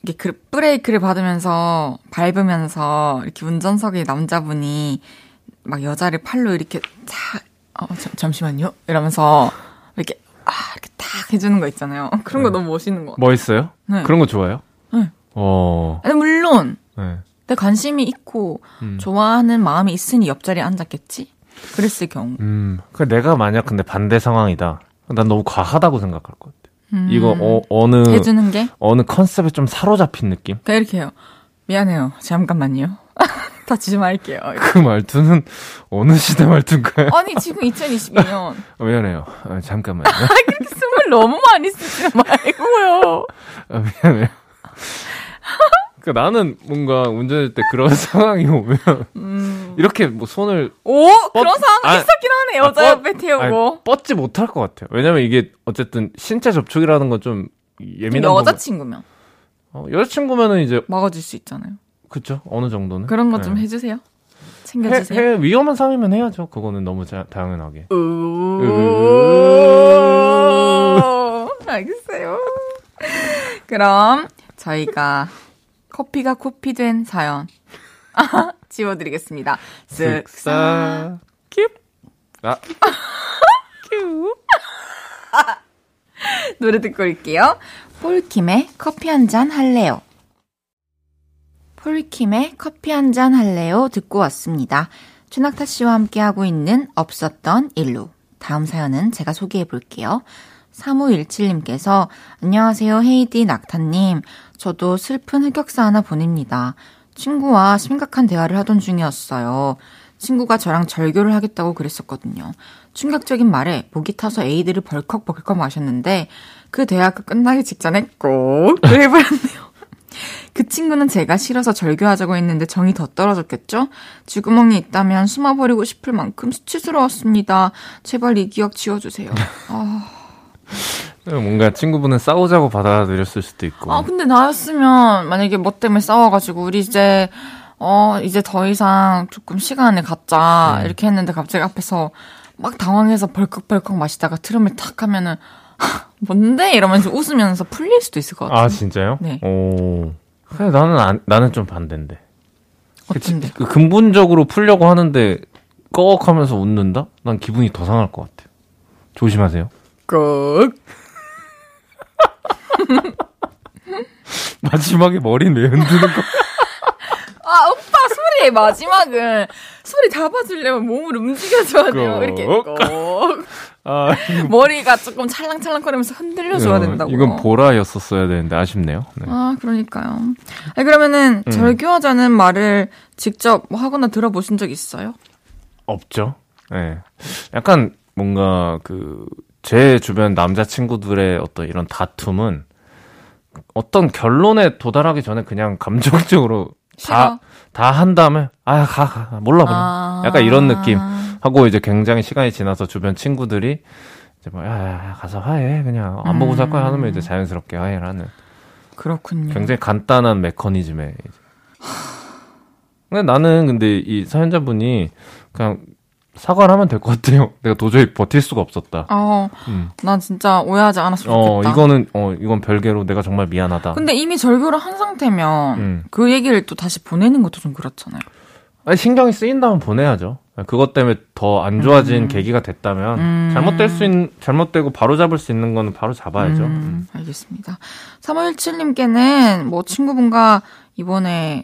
[SPEAKER 1] 이게 그 브레이크를 받으면서 밟으면서 이렇게 운전석에 남자분이 막 여자를 팔로 이렇게 탁 어, 잠, 잠시만요 이러면서 아 이렇게 탁 해주는 거 있잖아요. 그런 거
[SPEAKER 2] 네.
[SPEAKER 1] 너무 멋있는 거.
[SPEAKER 2] 뭐 있어요?
[SPEAKER 1] 네.
[SPEAKER 2] 그런 거 좋아요?
[SPEAKER 1] 네.
[SPEAKER 2] 어.
[SPEAKER 1] 아니, 물론
[SPEAKER 2] 네.
[SPEAKER 1] 내 관심이 있고
[SPEAKER 2] 음.
[SPEAKER 1] 좋아하는 마음이 있으니 옆자리에 앉았겠지. 그랬을 경우.
[SPEAKER 2] 음. 그 내가 만약 근데 반대 상황이다. 난 너무 과하다고 생각할 것 같아.
[SPEAKER 1] 음,
[SPEAKER 2] 이거 어, 어느
[SPEAKER 1] 해주는 게
[SPEAKER 2] 어느 컨셉에 좀 사로잡힌 느낌?
[SPEAKER 1] 그러니까 이렇게 해요. 미안해요. 잠깐만요. 다시 좀 할게요.
[SPEAKER 2] 그 말투는 어느 시대 말투인가요?
[SPEAKER 1] 아니, 지금 2022년.
[SPEAKER 2] 어, 미안해요. 아, 잠깐만요.
[SPEAKER 1] 그렇게 숨을 너무 많이 쓰지 말고요.
[SPEAKER 2] 아, 미안해요. 그 나는 뭔가 운전할 때 그런 상황이 오면
[SPEAKER 1] 음,
[SPEAKER 2] 이렇게 뭐 손을
[SPEAKER 1] 오 그런 상황
[SPEAKER 2] 아,
[SPEAKER 1] 있었긴 하네 여자
[SPEAKER 2] 아,
[SPEAKER 1] 옆에 태우고
[SPEAKER 2] 아니, 뻗지 못할 것 같아요. 왜냐면 이게 어쨌든 신체 접촉이라는 건 좀 예민한
[SPEAKER 1] 여자친구면.
[SPEAKER 2] 어, 여자친구면은 이제
[SPEAKER 1] 막아줄 수 있잖아요.
[SPEAKER 2] 그쵸 어느 정도는
[SPEAKER 1] 그런 거좀
[SPEAKER 2] 네.
[SPEAKER 1] 해주세요.
[SPEAKER 2] 해,
[SPEAKER 1] 챙겨주세요.
[SPEAKER 2] 해, 위험한 상황이면 해야죠. 그거는 너무 자, 당연하게.
[SPEAKER 1] 오~ 알겠어요. 그럼 저희가 커피가 코피 된 사연 지워드리겠습니다. 쓱싹
[SPEAKER 2] 킵. 아,
[SPEAKER 1] 큐. 노래 듣고 올게요. 폴킴의 커피 한 잔 할래요. 폴킴의 커피 한 잔 할래요 듣고 왔습니다. 최낙타 씨와 함께하고 있는 없었던 일루. 다음 사연은 제가 소개해 볼게요. 3517님께서 안녕하세요 헤이디 낙타님. 저도 슬픈 흑역사 하나 보냅니다. 친구와 심각한 대화를 하던 중이었어요. 친구가 저랑 절교를 하겠다고 그랬었거든요. 충격적인 말에 목이 타서 에이드를 벌컥벌컥 마셨는데 그 대화가 끝나기 직전에 꼭 그래버렸네요. 그 친구는 제가 싫어서 절교하자고 했는데 정이 더 떨어졌겠죠? 쥐구멍이 있다면 숨어버리고 싶을 만큼 수치스러웠습니다. 제발 이 기억 지워주세요. 아,
[SPEAKER 2] 뭔가 친구분은 싸우자고 받아들였을 수도 있고.
[SPEAKER 1] 아, 근데 나였으면 만약에 뭐 때문에 싸워가지고 우리 이제 어 이제 더 이상 조금 시간을 갖자
[SPEAKER 2] 음.
[SPEAKER 1] 이렇게 했는데 갑자기 앞에서 막 당황해서 벌컥벌컥 마시다가 트럼을 탁 하면은 하, 뭔데 이러면서 웃으면서 풀릴 수도 있을 것 같아요.
[SPEAKER 2] 아 진짜요?
[SPEAKER 1] 네.
[SPEAKER 2] 오. 근데 나는 안, 나는 좀 반대인데.
[SPEAKER 1] 어떤데?
[SPEAKER 2] 그 근본적으로 풀려고 하는데 꺽하면서 웃는다? 난 기분이 더 상할 것 같아요. 조심하세요.
[SPEAKER 1] 꼭
[SPEAKER 2] 마지막에 머리는 왜 흔드는 거?
[SPEAKER 1] 아, 오빠 소리의 마지막은 소리 잡아주려면 몸을 움직여줘야 돼요.
[SPEAKER 2] 꼭.
[SPEAKER 1] 이렇게 꼭.
[SPEAKER 2] 아,
[SPEAKER 1] 머리가 조금 찰랑찰랑거리면서 흔들려줘야
[SPEAKER 2] 어,
[SPEAKER 1] 된다고.
[SPEAKER 2] 이건 보라였었어야 되는데 아쉽네요. 네.
[SPEAKER 1] 아, 그러니까요. 아니, 그러면은
[SPEAKER 2] 음.
[SPEAKER 1] 절교하자는 말을 직접 뭐 하거나 들어보신 적 있어요?
[SPEAKER 2] 없죠. 네. 약간 뭔가 그 제 주변 남자 친구들의 어떤 이런 다툼은 어떤 결론에 도달하기 전에 그냥 감정적으로 다. 다 한 다음에 아가 가 몰라 그냥
[SPEAKER 1] 아.
[SPEAKER 2] 약간 이런 느낌 하고 이제 굉장히 시간이 지나서 주변 친구들이 이제 뭐 야, 야, 가서 화해 그냥 안 보고 살 거야 하면 이제 자연스럽게 화해를 하는
[SPEAKER 1] 그렇군요.
[SPEAKER 2] 굉장히 간단한 메커니즘에 이제. 근데 나는 근데 이 사연자분이 그냥 사과를 하면 될 것 같아요. 내가 도저히 버틸 수가 없었다.
[SPEAKER 1] 어,
[SPEAKER 2] 음.
[SPEAKER 1] 난 진짜 오해하지 않았으면
[SPEAKER 2] 어
[SPEAKER 1] 좋겠다.
[SPEAKER 2] 이거는 어 이건 별개로 내가 정말 미안하다.
[SPEAKER 1] 근데 이미 절교를 한 상태면
[SPEAKER 2] 음.
[SPEAKER 1] 그 얘기를 또 다시 보내는 것도 좀 그렇잖아요.
[SPEAKER 2] 아니, 신경이 쓰인다면 보내야죠. 그것 때문에 더 안 좋아진 계기가 됐다면
[SPEAKER 1] 음.
[SPEAKER 2] 잘못될 수 있는 잘못되고 바로 잡을 수 있는 거는 바로 잡아야죠.
[SPEAKER 1] 음,
[SPEAKER 2] 음.
[SPEAKER 1] 알겠습니다. 3517님께는 뭐 친구분과 이번에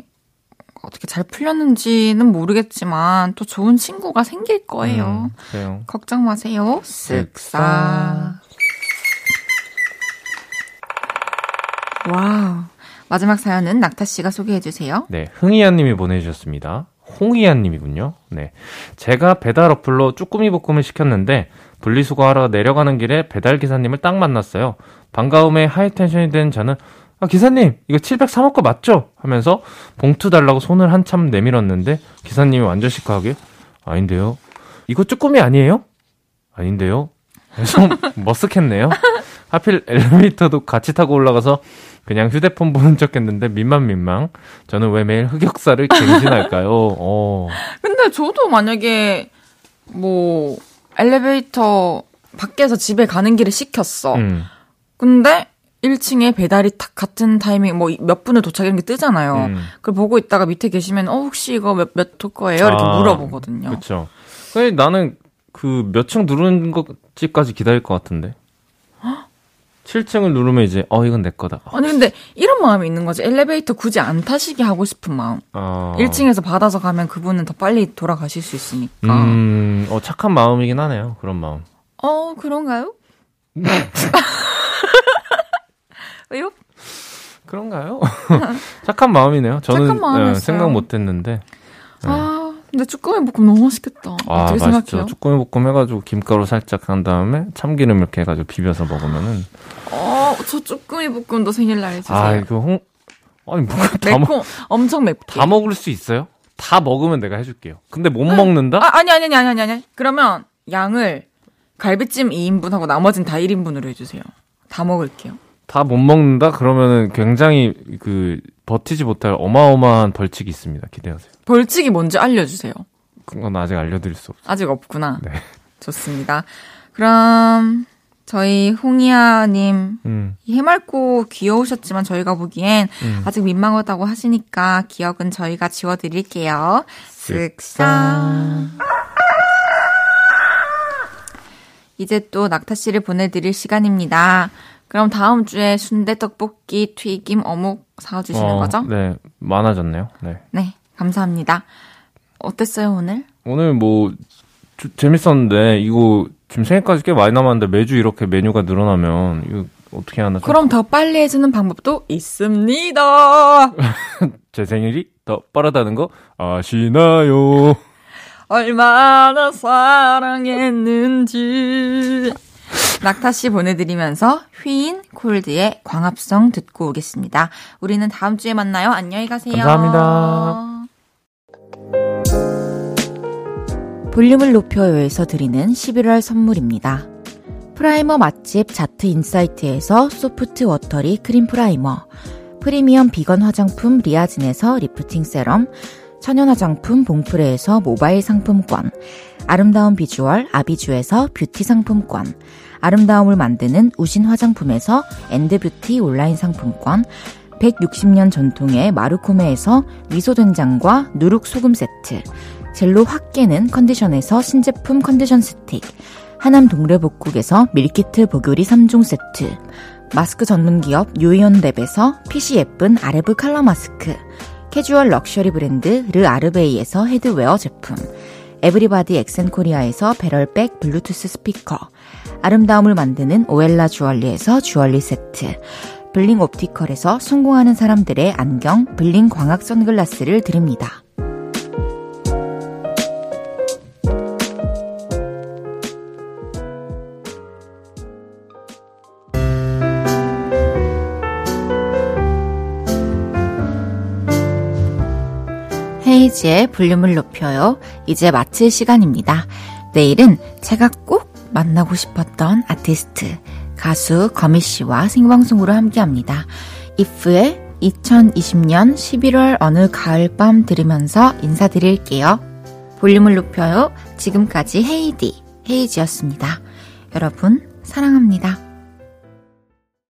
[SPEAKER 1] 어떻게 잘 풀렸는지는 모르겠지만 또 좋은 친구가 생길 거예요.
[SPEAKER 2] 음, 그래요.
[SPEAKER 1] 걱정 마세요. 쓱싹. 와우. 마지막 사연은 낙타 씨가 소개해 주세요.
[SPEAKER 2] 네, 흥이한 님이 보내 주셨습니다. 홍이한 님이군요. 네. 제가 배달 어플로 쭈꾸미 볶음을 시켰는데 분리수거하러 내려가는 길에 배달 기사님을 딱 만났어요. 반가움에 하이텐션이 된 저는 아, 기사님, 이거 703호 거 맞죠? 하면서 봉투 달라고 손을 한참 내밀었는데 기사님이 완전 시크하게 아닌데요. 이거 쭈꾸미 아니에요? 아닌데요. 그래서 머쓱했네요. 하필 엘리베이터도 같이 타고 올라가서 그냥 휴대폰 보는 척 했는데 민망 민망. 저는 왜 매일 흑역사를 갱신할까요? 어.
[SPEAKER 1] 근데 저도 만약에 뭐 엘리베이터 밖에서 집에 가는 길에 시켰어.
[SPEAKER 2] 음.
[SPEAKER 1] 근데 1층에 배달이 딱 같은 타이밍 뭐 몇 분에 도착 이런 게 뜨잖아요.
[SPEAKER 2] 음.
[SPEAKER 1] 그걸 보고 있다가 밑에 계시면 어 혹시 이거 몇몇호 거예요? 이렇게
[SPEAKER 2] 아,
[SPEAKER 1] 물어보거든요.
[SPEAKER 2] 그쵸. 근데 나는 그 몇 층 누르는 것까지 기다릴 것 같은데. 7층을 누르면 이제 어 이건 내 거다.
[SPEAKER 1] 아니 근데 이런 마음이 있는 거지. 엘리베이터 굳이 안 타시게 하고 싶은 마음.
[SPEAKER 2] 어.
[SPEAKER 1] 1층에서 받아서 가면 그분은 더 빨리 돌아가실 수 있으니까.
[SPEAKER 2] 음, 어 착한 마음이긴 하네요. 그런 마음.
[SPEAKER 1] 어 그런가요? 왜요?
[SPEAKER 2] 그런가요? 착한 마음이네요. 저는
[SPEAKER 1] 착한 마음이었어요.
[SPEAKER 2] 예, 생각 못 했는데.
[SPEAKER 1] 아 근데 쭈꾸미 볶음 너무 맛있겠다.
[SPEAKER 2] 아,
[SPEAKER 1] 어떻게. 생각해요?
[SPEAKER 2] 쭈꾸미 볶음 해가지고 김가루 살짝 한 다음에 참기름 이렇게 해가지고 비벼서 먹으면은.
[SPEAKER 1] 어 저 쭈꾸미 볶음도 생일날 해주세요.
[SPEAKER 2] 아, 이거 홍, 아니, 뭐가 다, 먹,
[SPEAKER 1] 매콤 엄청 맵게.
[SPEAKER 2] 다 먹을 수 있어요? 다 먹으면 내가 해줄게요. 근데 못 먹는다?
[SPEAKER 1] 아, 아니, 아니, 아니, 아니, 아니. 그러면 양을 갈비찜 2인분하고 나머지는 다 1인분으로 해주세요. 다 먹을게요.
[SPEAKER 2] 다 못 먹는다? 그러면은 굉장히 그 버티지 못할 어마어마한 벌칙이 있습니다. 기대하세요.
[SPEAKER 1] 벌칙이 뭔지 알려주세요.
[SPEAKER 2] 그건 아직 알려드릴 수 없어요.
[SPEAKER 1] 아직 없구나.
[SPEAKER 2] 네.
[SPEAKER 1] 좋습니다. 그럼 저희 홍이아님
[SPEAKER 2] 음,
[SPEAKER 1] 해맑고 귀여우셨지만 저희가 보기엔
[SPEAKER 2] 음.
[SPEAKER 1] 아직 민망하다고 하시니까 기억은 저희가 지워드릴게요. 쓱싹. 이제 또 낙타 씨를 보내드릴 시간입니다. 그럼 다음 주에 순대 떡볶이 튀김 어묵 사주시는
[SPEAKER 2] 어,
[SPEAKER 1] 거죠?
[SPEAKER 2] 네, 많아졌네요. 네.
[SPEAKER 1] 네, 감사합니다. 어땠어요 오늘?
[SPEAKER 2] 오늘 뭐 주- 재밌었는데 이거 지금 생일까지 꽤 많이 남았는데 매주 이렇게 메뉴가 늘어나면 이거 어떻게 하나 좀-
[SPEAKER 1] 그럼 더 빨리 해주는 방법도 있습니다.
[SPEAKER 2] 제 생일이 더 빠르다는 거 아시나요?
[SPEAKER 1] 얼마나 사랑했는지. 낙타 씨 보내드리면서 휘인 콜드의 광합성 듣고 오겠습니다. 우리는 다음 주에 만나요. 안녕히 가세요.
[SPEAKER 2] 감사합니다.
[SPEAKER 1] 볼륨을 높여요에서 드리는 11월 선물입니다. 프라이머 맛집 자트 인사이트에서 소프트 워터리 크림 프라이머, 프리미엄 비건 화장품 리아진에서 리프팅 세럼, 천연 화장품 봉프레에서 모바일 상품권, 아름다운 비주얼 아비주에서 뷰티 상품권, 아름다움을 만드는 우신 화장품에서 엔드뷰티 온라인 상품권, 160년 전통의 마루코메에서 미소된장과 누룩소금 세트, 젤로 확 깨는 컨디션에서 신제품 컨디션 스틱, 하남 동래복국에서 밀키트 보교리 3종 세트, 마스크 전문 기업 유이온랩에서 핏이 예쁜 아레브 칼라 마스크, 캐주얼 럭셔리 브랜드 르 아르베이에서 헤드웨어 제품, 에브리바디 엑센코리아에서 배럴백 블루투스 스피커, 아름다움을 만드는 오엘라 주얼리에서 주얼리 세트, 블링 옵티컬에서 성공하는 사람들의 안경 블링 광학 선글라스를 드립니다. 헤이지의 볼륨을 높여요. 이제 마칠 시간입니다. 내일은 제가 꼭 만나고 싶었던 아티스트, 가수 거미 씨와 생방송으로 함께 합니다. 이프의 2020년 11월 어느 가을밤 들으면서 인사드릴게요. 볼륨을 높여요. 지금까지 헤이디, 헤이지였습니다. 여러분, 사랑합니다.